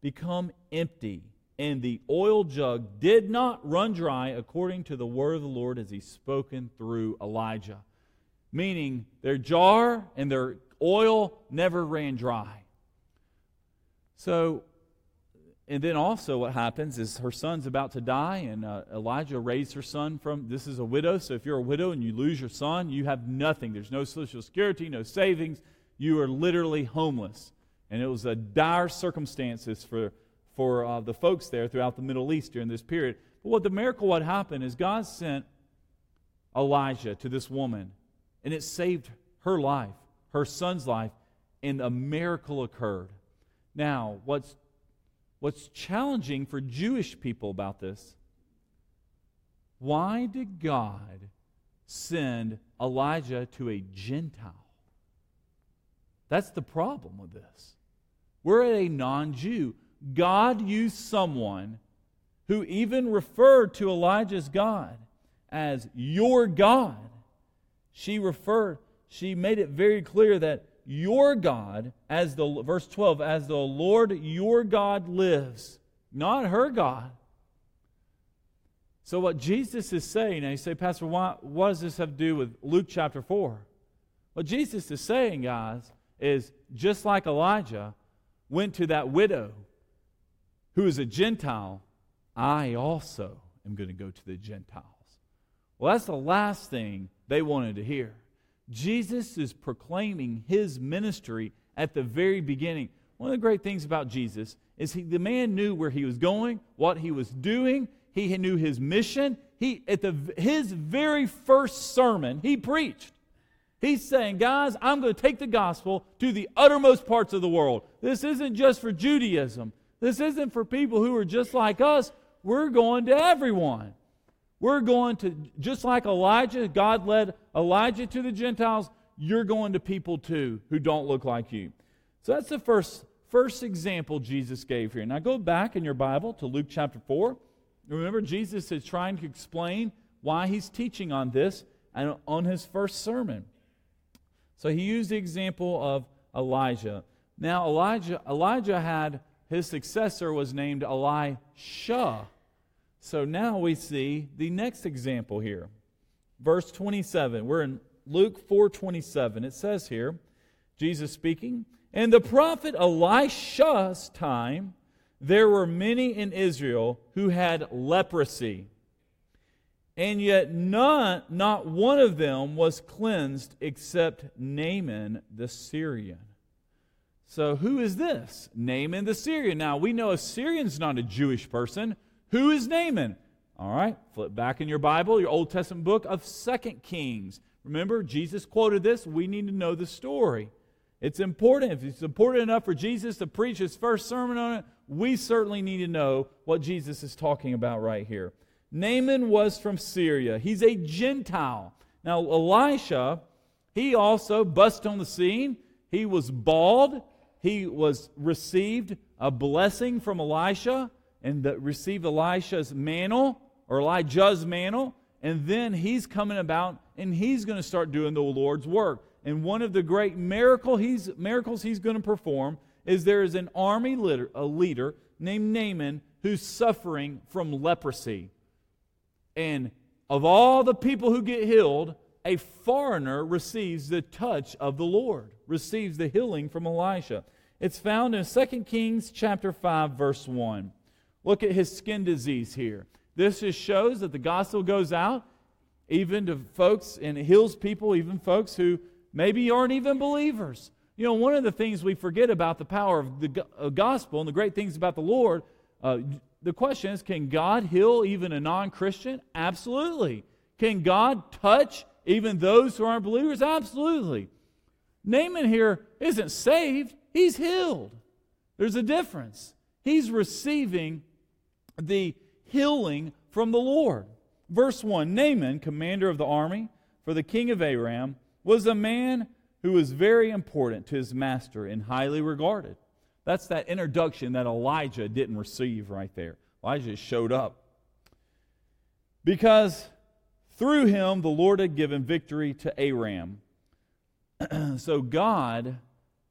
become empty and the oil jug did not run dry according to the word of the Lord as he spoken through Elijah. Meaning their jar and their oil never ran dry. So, and then also what happens is her son's about to die, and uh, Elijah raised her son from. This is a widow, so if you're a widow and you lose your son, you have nothing. There's no social security, no savings. You are literally homeless. And it was a dire circumstances for for uh, the folks there throughout the Middle East during this period. But what the miracle what happened is God sent Elijah to this woman, and it saved her life, her son's life, and a miracle occurred. Now, what's what's challenging for Jewish people about this? Why did God send Elijah to a Gentile? That's the problem with this. We're a non Jew. God used someone who even referred to Elijah's God as your God. She referred, she made it very clear that your God, as the verse 12, as the Lord your God lives, not her God. So what Jesus is saying, and you say, Pastor, why, what does this have to do with Luke chapter 4? What Jesus is saying, guys, is just like Elijah went to that widow who is a Gentile, I also am going to go to the Gentiles. Well, that's the last thing they wanted to hear. Jesus is proclaiming his ministry at the very beginning. One of the great things about Jesus is he, the man knew where he was going, what he was doing. He knew his mission. He, at the, his very first sermon, he preached. He's saying, guys, I'm going to take the gospel to the uttermost parts of the world. This isn't just for Judaism. This isn't for people who are just like us. We're going to everyone. We're going to, just like Elijah, God led Elijah to the Gentiles, you're going to people too who don't look like you. So that's the first, first example Jesus gave here. Now go back in your Bible to Luke chapter 4. Remember, Jesus is trying to explain why he's teaching on this and on his first sermon. So he used the example of Elijah. Now Elijah Elijah had his successor was named Elisha. So now we see the next example here. Verse 27. We're in Luke 4:27. It says here, Jesus speaking, "In the prophet Elisha's time, there were many in Israel who had leprosy, and yet none, not one of them was cleansed except Naaman the Syrian." So, who is this? Naaman the Syrian. Now, we know a Syrian's not a Jewish person. Who is Naaman? All right, flip back in your Bible, your Old Testament book of Second Kings. Remember, Jesus quoted this. We need to know the story. It's important. If it's important enough for Jesus to preach his first sermon on it, we certainly need to know what Jesus is talking about right here. Naaman was from Syria. He's a Gentile. Now, Elisha, he also bust on the scene. He was bald he was received a blessing from Elisha and the, received Elisha's mantle or Elijah's mantle. And then he's coming about and he's going to start doing the Lord's work. And one of the great miracle he's, miracles he's going to perform is there is an army leader, a leader named Naaman who's suffering from leprosy. And of all the people who get healed, a foreigner receives the touch of the Lord, receives the healing from Elisha. It's found in 2 Kings chapter 5 verse 1. Look at his skin disease here. This just shows that the gospel goes out even to folks and heals people, even folks who maybe aren't even believers. You know, one of the things we forget about the power of the gospel and the great things about the Lord, uh, the question is can God heal even a non Christian? Absolutely. Can God touch even those who aren't believers? Absolutely. Naaman here isn't saved, he's healed. There's a difference. He's receiving the healing from the Lord. Verse 1 Naaman, commander of the army for the king of Aram, was a man who was very important to his master and highly regarded. That's that introduction that Elijah didn't receive right there. Elijah showed up. Because through him the Lord had given victory to Aram. so God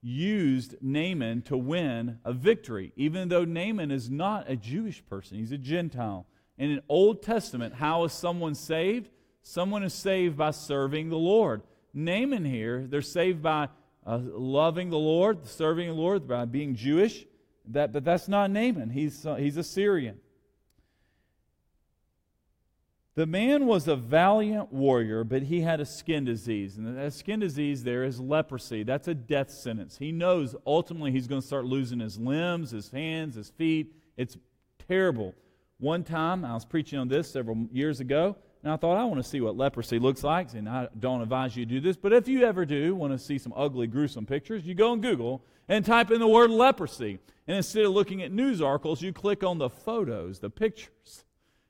used Naaman to win a victory, even though Naaman is not a Jewish person, he's a Gentile. In an Old Testament, how is someone saved? Someone is saved by serving the Lord. Naaman here, they're saved by uh, loving the Lord, serving the Lord, by being Jewish. That, but that's not Naaman. He's, uh, he's a Syrian. The man was a valiant warrior, but he had a skin disease. And that skin disease there is leprosy. That's a death sentence. He knows ultimately he's going to start losing his limbs, his hands, his feet. It's terrible. One time, I was preaching on this several years ago, and I thought, I want to see what leprosy looks like. And I don't advise you to do this, but if you ever do want to see some ugly, gruesome pictures, you go on Google and type in the word leprosy. And instead of looking at news articles, you click on the photos, the pictures,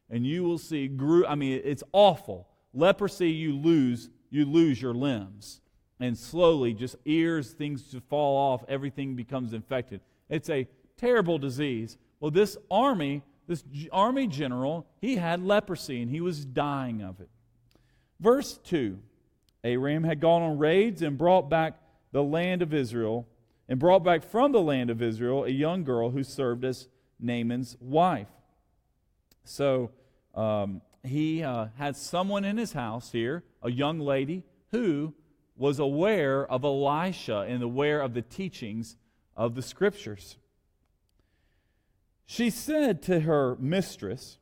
and you will see, gru- I mean, it's awful. Leprosy, you lose, you lose your limbs. And slowly, just ears, things to fall off, everything becomes infected. It's a terrible disease. Well, this army this army general, he had leprosy and he was dying of it. Verse 2 Aram had gone on raids and brought back the land of Israel, and brought back from the land of Israel a young girl who served as Naaman's wife. So um, he uh, had someone in his house here, a young lady, who was aware of Elisha and aware of the teachings of the scriptures. She said to her mistress,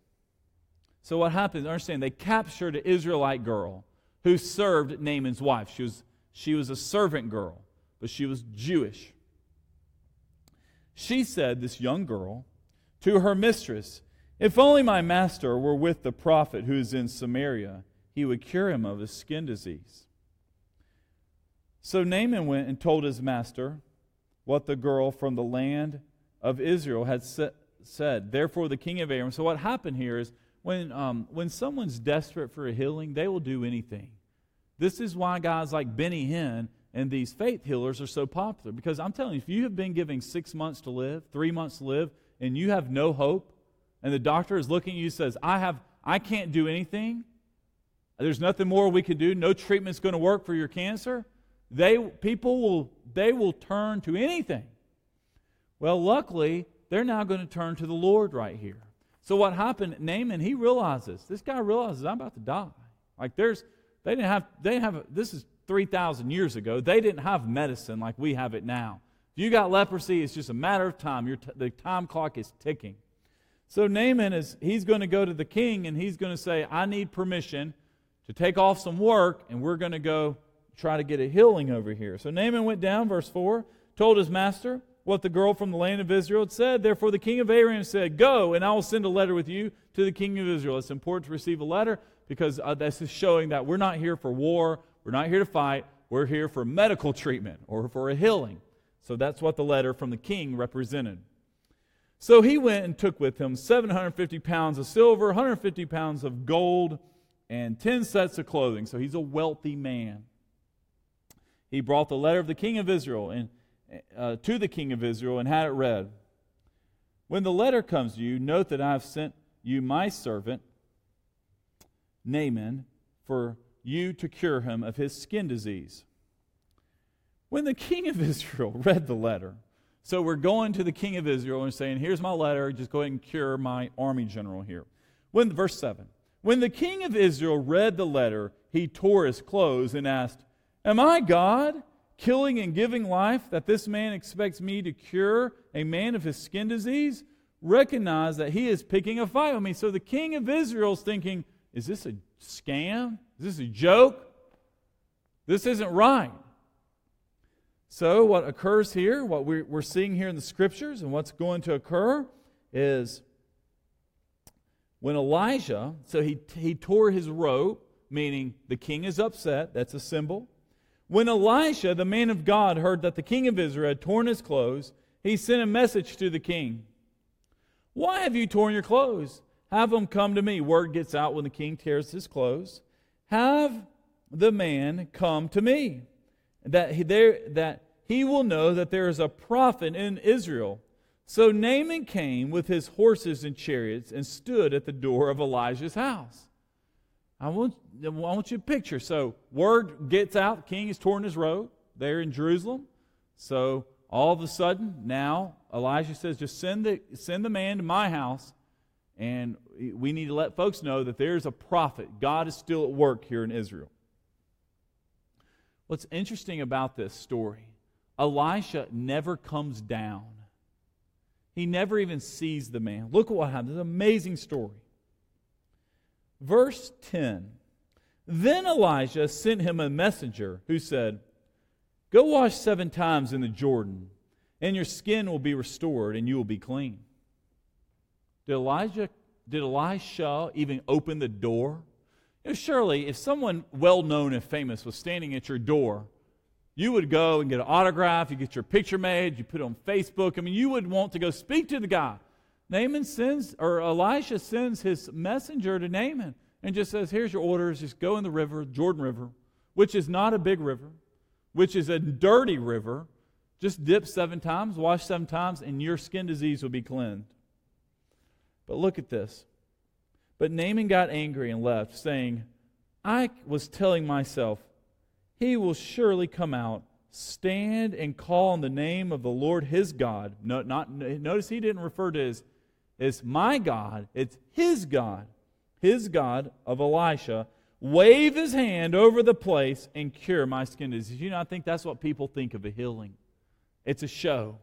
so what happened, understand, they captured an Israelite girl who served Naaman's wife. She was, she was a servant girl, but she was Jewish. She said, this young girl, to her mistress, If only my master were with the prophet who is in Samaria, he would cure him of his skin disease. So Naaman went and told his master what the girl from the land of Israel had said. Therefore, the king of Aram. So, what happened here is when, um, when someone's desperate for a healing, they will do anything. This is why guys like Benny Hinn and these faith healers are so popular. Because I'm telling you, if you have been giving six months to live, three months to live, and you have no hope, and the doctor is looking at you and says, I, have, I can't do anything, there's nothing more we can do, no treatment's going to work for your cancer, they, people will, they will turn to anything. Well, luckily, they're now going to turn to the Lord right here. So what happened, Naaman, he realizes, this guy realizes I'm about to die. Like there's, they didn't have, they have, this is 3,000 years ago. They didn't have medicine like we have it now. If you got leprosy, it's just a matter of time. Your t- the time clock is ticking. So Naaman is, he's going to go to the king and he's going to say, I need permission to take off some work and we're going to go try to get a healing over here. So Naaman went down, verse 4, told his master, what the girl from the land of Israel had said. Therefore, the king of Aram said, Go, and I will send a letter with you to the king of Israel. It's important to receive a letter because uh, this is showing that we're not here for war, we're not here to fight, we're here for medical treatment or for a healing. So that's what the letter from the king represented. So he went and took with him 750 pounds of silver, 150 pounds of gold, and 10 sets of clothing. So he's a wealthy man. He brought the letter of the king of Israel, and uh, to the king of Israel and had it read When the letter comes to you, note that I have sent you my servant, Naaman, for you to cure him of his skin disease. When the king of Israel read the letter, so we're going to the king of Israel and saying, Here's my letter, just go ahead and cure my army general here. When, verse 7 When the king of Israel read the letter, he tore his clothes and asked, Am I God, killing and giving life, that this man expects me to cure a man of his skin disease? Recognize that he is picking a fight with me. So the king of Israel is thinking, Is this a scam? Is this a joke? This isn't right. So, what occurs here, what we're, seeing here in the scriptures, and what's going to occur is when Elijah, so he, he tore his robe, meaning the king is upset, that's a symbol. When Elisha, the man of God, heard that the king of Israel had torn his clothes, he sent a message to the king Why have you torn your clothes? Have them come to me. Word gets out when the king tears his clothes. Have the man come to me that he, there, that he will know that there is a prophet in Israel. So Naaman came with his horses and chariots and stood at the door of Elijah's house. I want, I want you to picture. So word gets out, the king is torn his robe there in Jerusalem. So all of a sudden, now Elijah says, just send the, send the man to my house, and we need to let folks know that there's a prophet. God is still at work here in Israel. What's interesting about this story, Elisha never comes down. He never even sees the man. Look at what happens. It's an amazing story. Verse 10 Then Elijah sent him a messenger who said, Go wash seven times in the Jordan, and your skin will be restored, and you will be clean. Did Elijah, did Elisha even open the door? You know, surely, if someone well known and famous was standing at your door, you would go and get an autograph, you get your picture made, you put it on Facebook. I mean, you would want to go speak to the guy. Naaman sends, or Elisha sends his messenger to Naaman and just says, Here's your orders. Just go in the river, Jordan River, which is not a big river, which is a dirty river. Just dip seven times, wash seven times, and your skin disease will be cleansed. But look at this. But Naaman got angry and left, saying, I was telling myself, he will surely come out, stand and call on the name of the Lord his God. No, not, notice he didn't refer to as, as my God, it's his God, his God of Elisha. Wave his hand over the place and cure my skin disease. You know, I think that's what people think of a healing. It's a show.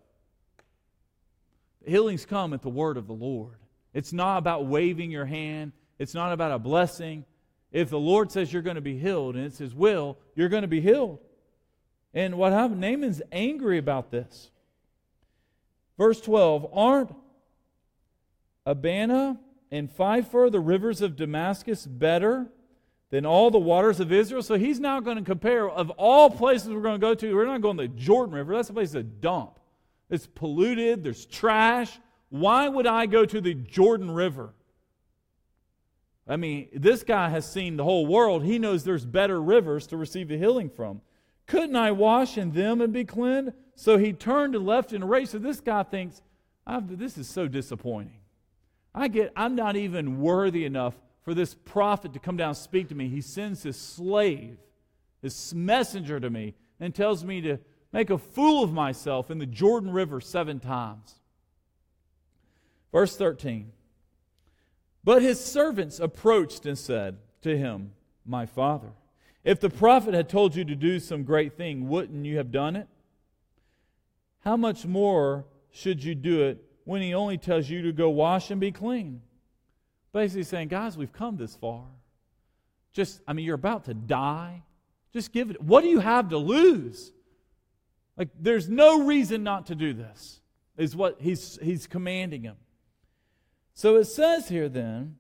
Healings come at the word of the Lord. It's not about waving your hand, it's not about a blessing. If the Lord says you're going to be healed and it's His will, you're going to be healed. And what happened? Naaman's angry about this. Verse 12 Aren't Abana and Pharpar, the rivers of Damascus, better than all the waters of Israel? So he's now going to compare, of all places we're going to go to, we're not going to the Jordan River. That's a place a dump. It's polluted, there's trash. Why would I go to the Jordan River? I mean, this guy has seen the whole world. He knows there's better rivers to receive the healing from. Couldn't I wash in them and be cleansed? So he turned and left in a race. So this guy thinks, this is so disappointing. I get, I'm not even worthy enough for this prophet to come down and speak to me. He sends his slave, his messenger to me, and tells me to make a fool of myself in the Jordan River seven times. Verse 13. But his servants approached and said to him, My father, if the prophet had told you to do some great thing, wouldn't you have done it? How much more should you do it when he only tells you to go wash and be clean? Basically saying, guys, we've come this far. Just, I mean, you're about to die. Just give it. What do you have to lose? Like, there's no reason not to do this, is what he's, he's commanding him. So it says here then,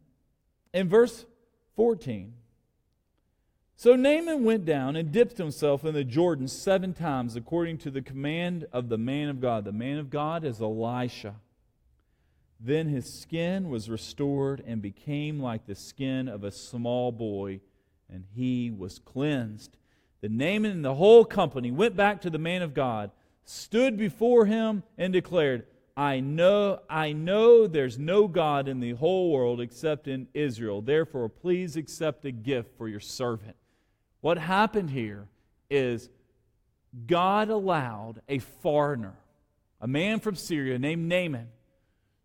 in verse 14, so Naaman went down and dipped himself in the Jordan seven times according to the command of the man of God. The man of God is Elisha. Then his skin was restored and became like the skin of a small boy, and he was cleansed. The Naaman and the whole company went back to the man of God, stood before him, and declared, I know, I know there's no God in the whole world except in Israel. Therefore, please accept a gift for your servant. What happened here is God allowed a foreigner, a man from Syria named Naaman,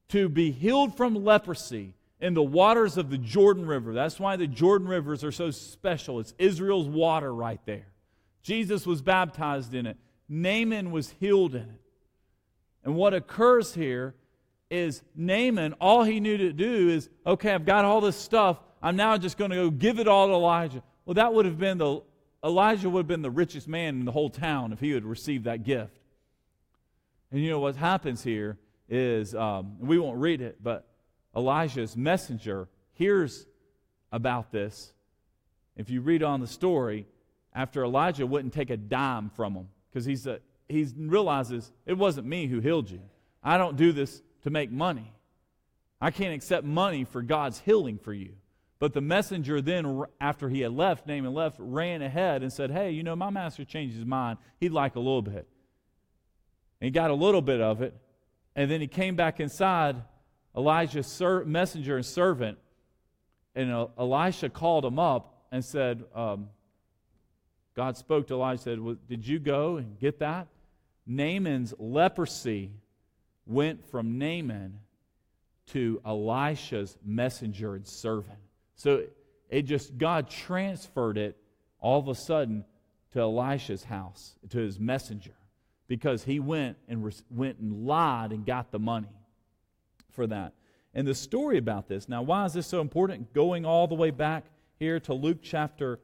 to be healed from leprosy in the waters of the Jordan River. That's why the Jordan rivers are so special. It's Israel's water right there. Jesus was baptized in it, Naaman was healed in it. And what occurs here is Naaman, all he knew to do is, okay, I've got all this stuff. I'm now just going to go give it all to Elijah. Well, that would have been the, Elijah would have been the richest man in the whole town if he had received that gift. And you know what happens here is, um, we won't read it, but Elijah's messenger hears about this. If you read on the story, after Elijah wouldn't take a dime from him because he's a, he realizes it wasn't me who healed you. I don't do this to make money. I can't accept money for God's healing for you. But the messenger then, after he had left, Naaman left, ran ahead and said, Hey, you know, my master changed his mind. He'd like a little bit. And he got a little bit of it. And then he came back inside, Elijah's ser- messenger and servant. And uh, Elisha called him up and said, um, God spoke to Elijah, said, well, Did you go and get that? Naaman's leprosy went from Naaman to Elisha's messenger and servant. So it just, God transferred it all of a sudden to Elisha's house, to his messenger, because he went and re- went and lied and got the money for that. And the story about this, now, why is this so important? Going all the way back here to Luke chapter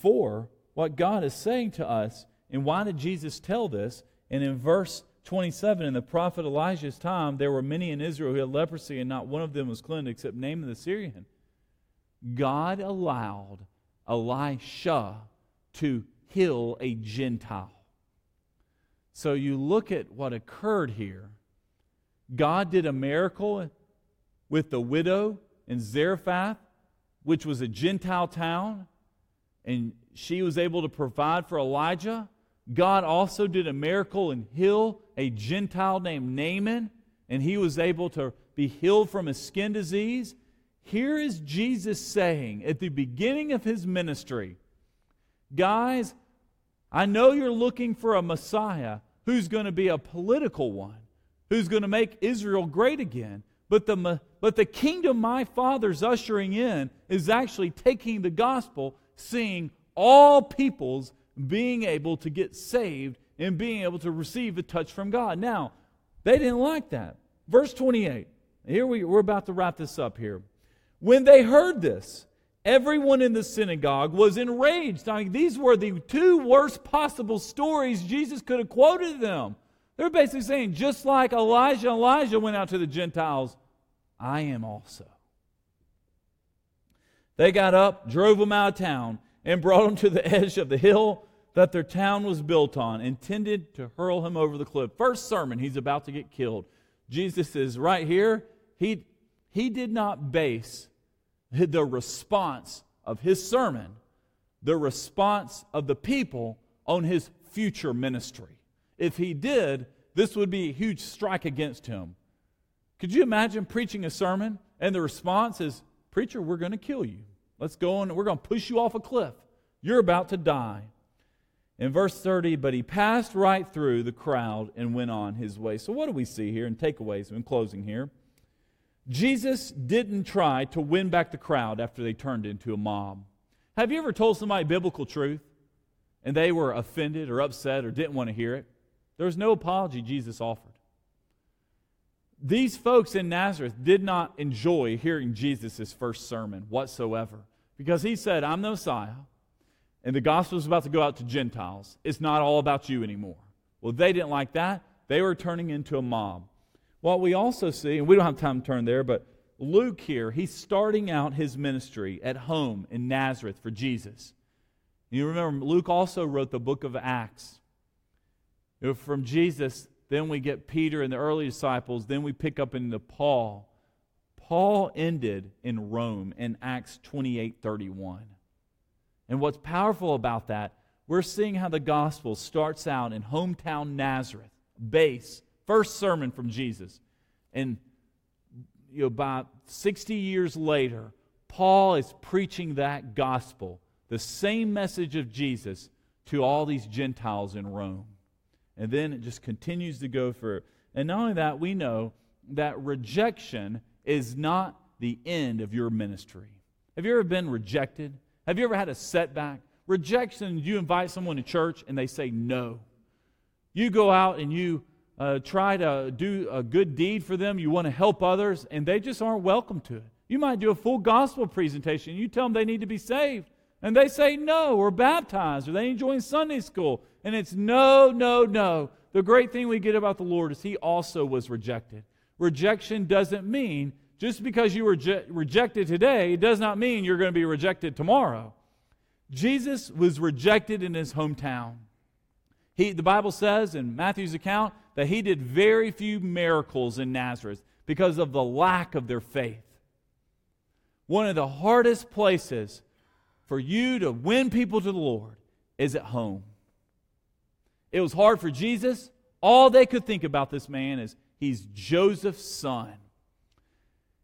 4, what God is saying to us, and why did Jesus tell this? And in verse 27, in the prophet Elijah's time, there were many in Israel who had leprosy, and not one of them was cleansed except Naaman the Syrian. God allowed Elisha to heal a Gentile. So you look at what occurred here. God did a miracle with the widow in Zarephath, which was a Gentile town, and she was able to provide for Elijah. God also did a miracle and heal a Gentile named Naaman, and he was able to be healed from a skin disease. Here is Jesus saying at the beginning of his ministry, Guys, I know you're looking for a Messiah who's going to be a political one, who's going to make Israel great again. But the, but the kingdom my father's ushering in is actually taking the gospel, seeing all peoples being able to get saved and being able to receive a touch from God. Now, they didn't like that. Verse 28. Here we, we're about to wrap this up here. When they heard this, everyone in the synagogue was enraged. I mean, these were the two worst possible stories Jesus could have quoted them. They're basically saying, just like Elijah, Elijah went out to the Gentiles, I am also. They got up, drove them out of town, and brought him to the edge of the hill that their town was built on, intended to hurl him over the cliff. First sermon, he's about to get killed. Jesus is right here. He, he did not base the response of his sermon, the response of the people on his future ministry. If he did, this would be a huge strike against him. Could you imagine preaching a sermon and the response is, Preacher, we're going to kill you. Let's go on, we're going to push you off a cliff. You're about to die. In verse 30, but he passed right through the crowd and went on his way. So, what do we see here in takeaways in closing here? Jesus didn't try to win back the crowd after they turned into a mob. Have you ever told somebody biblical truth and they were offended or upset or didn't want to hear it? There was no apology Jesus offered. These folks in Nazareth did not enjoy hearing Jesus' first sermon whatsoever because he said, I'm the Messiah and the gospel is about to go out to Gentiles. It's not all about you anymore. Well, they didn't like that. They were turning into a mob. What we also see, and we don't have time to turn there, but Luke here, he's starting out his ministry at home in Nazareth for Jesus. You remember, Luke also wrote the book of Acts. From Jesus, then we get Peter and the early disciples, then we pick up into Paul. Paul ended in Rome in Acts 28 31. And what's powerful about that, we're seeing how the gospel starts out in hometown Nazareth, base, first sermon from Jesus. And you know, about 60 years later, Paul is preaching that gospel, the same message of Jesus, to all these Gentiles in Rome. And then it just continues to go for. And not only that, we know that rejection is not the end of your ministry. Have you ever been rejected? Have you ever had a setback? Rejection, you invite someone to church and they say no. You go out and you uh, try to do a good deed for them, you want to help others, and they just aren't welcome to it. You might do a full gospel presentation. You tell them they need to be saved, and they say no, or baptized, or they ain't join Sunday school. And it's no, no, no. The great thing we get about the Lord is He also was rejected. Rejection doesn't mean just because you were je- rejected today, it does not mean you're going to be rejected tomorrow. Jesus was rejected in his hometown. He, the Bible says in Matthew's account that he did very few miracles in Nazareth because of the lack of their faith. One of the hardest places for you to win people to the Lord is at home. It was hard for Jesus. All they could think about this man is he's Joseph's son.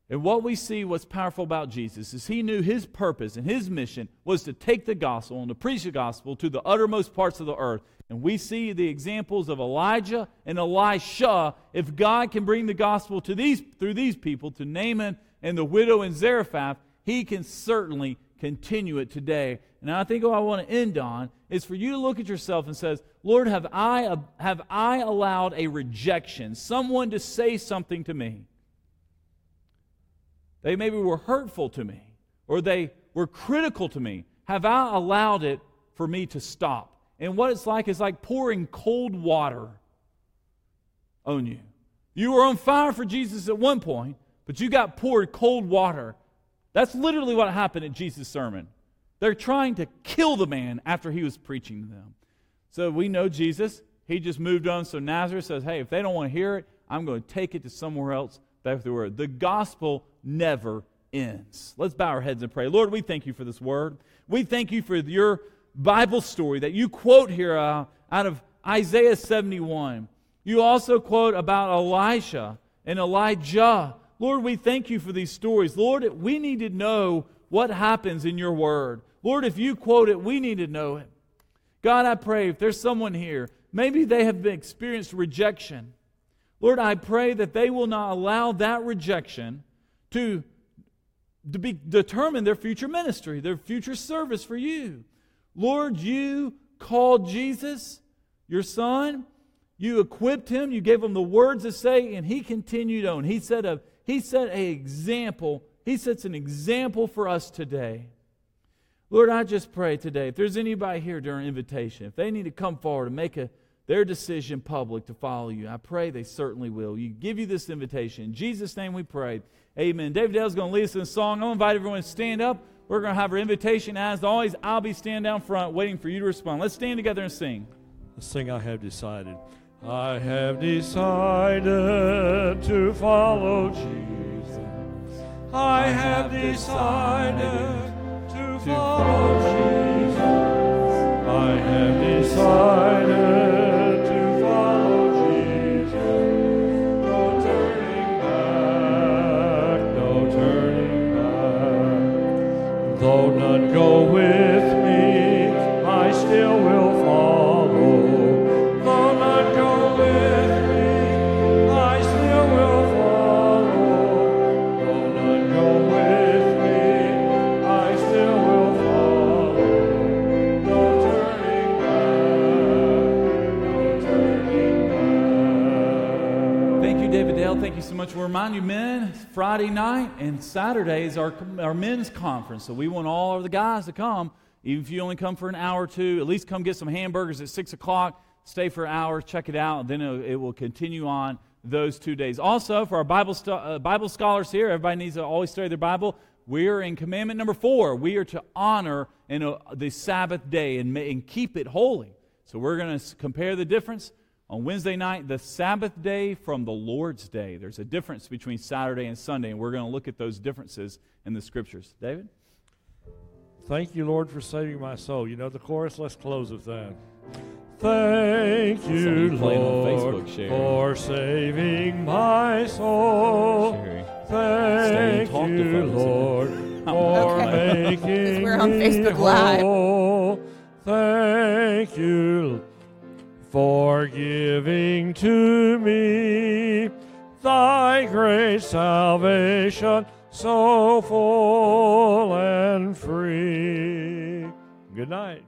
And what we see what's powerful about Jesus is he knew his purpose and his mission was to take the gospel and to preach the gospel to the uttermost parts of the earth. And we see the examples of Elijah and Elisha. If God can bring the gospel to these through these people to Naaman and the widow in Zarephath, he can certainly continue it today. And I think what I want to end on is for you to look at yourself and says, Lord, have I, uh, have I allowed a rejection, someone to say something to me? They maybe were hurtful to me or they were critical to me. Have I allowed it for me to stop? And what it's like is like pouring cold water on you. You were on fire for Jesus at one point, but you got poured cold water. That's literally what happened at Jesus' sermon. They're trying to kill the man after he was preaching to them. So we know Jesus. He just moved on. So Nazareth says, hey, if they don't want to hear it, I'm going to take it to somewhere else. That's the word. The gospel never ends. Let's bow our heads and pray. Lord, we thank you for this word. We thank you for your Bible story that you quote here uh, out of Isaiah 71. You also quote about Elisha and Elijah. Lord, we thank you for these stories. Lord, we need to know what happens in your word. Lord, if you quote it, we need to know it. God, I pray if there's someone here, maybe they have experienced rejection. Lord, I pray that they will not allow that rejection to, to be, determine their future ministry, their future service for you. Lord, you called Jesus, your son. You equipped him. You gave him the words to say, and he continued on. He set a he set an example. He sets an example for us today. Lord, I just pray today, if there's anybody here during invitation, if they need to come forward and make a, their decision public to follow you, I pray they certainly will. You give you this invitation. In Jesus' name we pray. Amen. David Dale's going to lead us in a song. I'll invite everyone to stand up. We're going to have our invitation. As always, I'll be standing down front waiting for you to respond. Let's stand together and sing. Let's sing I Have Decided. I have decided to follow Jesus. I have decided to follow Jesus. I have decided to follow Jesus. No turning back, no turning back. Though none go with Much. We'll remind you, men, Friday night and Saturday is our, our men's conference. So we want all of the guys to come. Even if you only come for an hour or two, at least come get some hamburgers at 6 o'clock. Stay for an hour, check it out, and then it, will continue on those two days. Also, for our Bible, uh, Bible scholars here, everybody needs to always study their Bible. We're in commandment number four. We are to honor in a, the Sabbath day and, and keep it holy. So we're going to compare the difference on Wednesday night, the Sabbath day from the Lord's day. There's a difference between Saturday and Sunday, and we're going to look at those differences in the scriptures. David? Thank you, Lord, for saving my soul. You know the chorus? Let's close with that. Thank you, you Lord, Facebook, for saving my soul. Sherry. Stay and Thank talk to you, folks. Lord, for Okay. making We're on me Facebook Live. whole. Thank you for giving to me thy great salvation so full and free. Good night.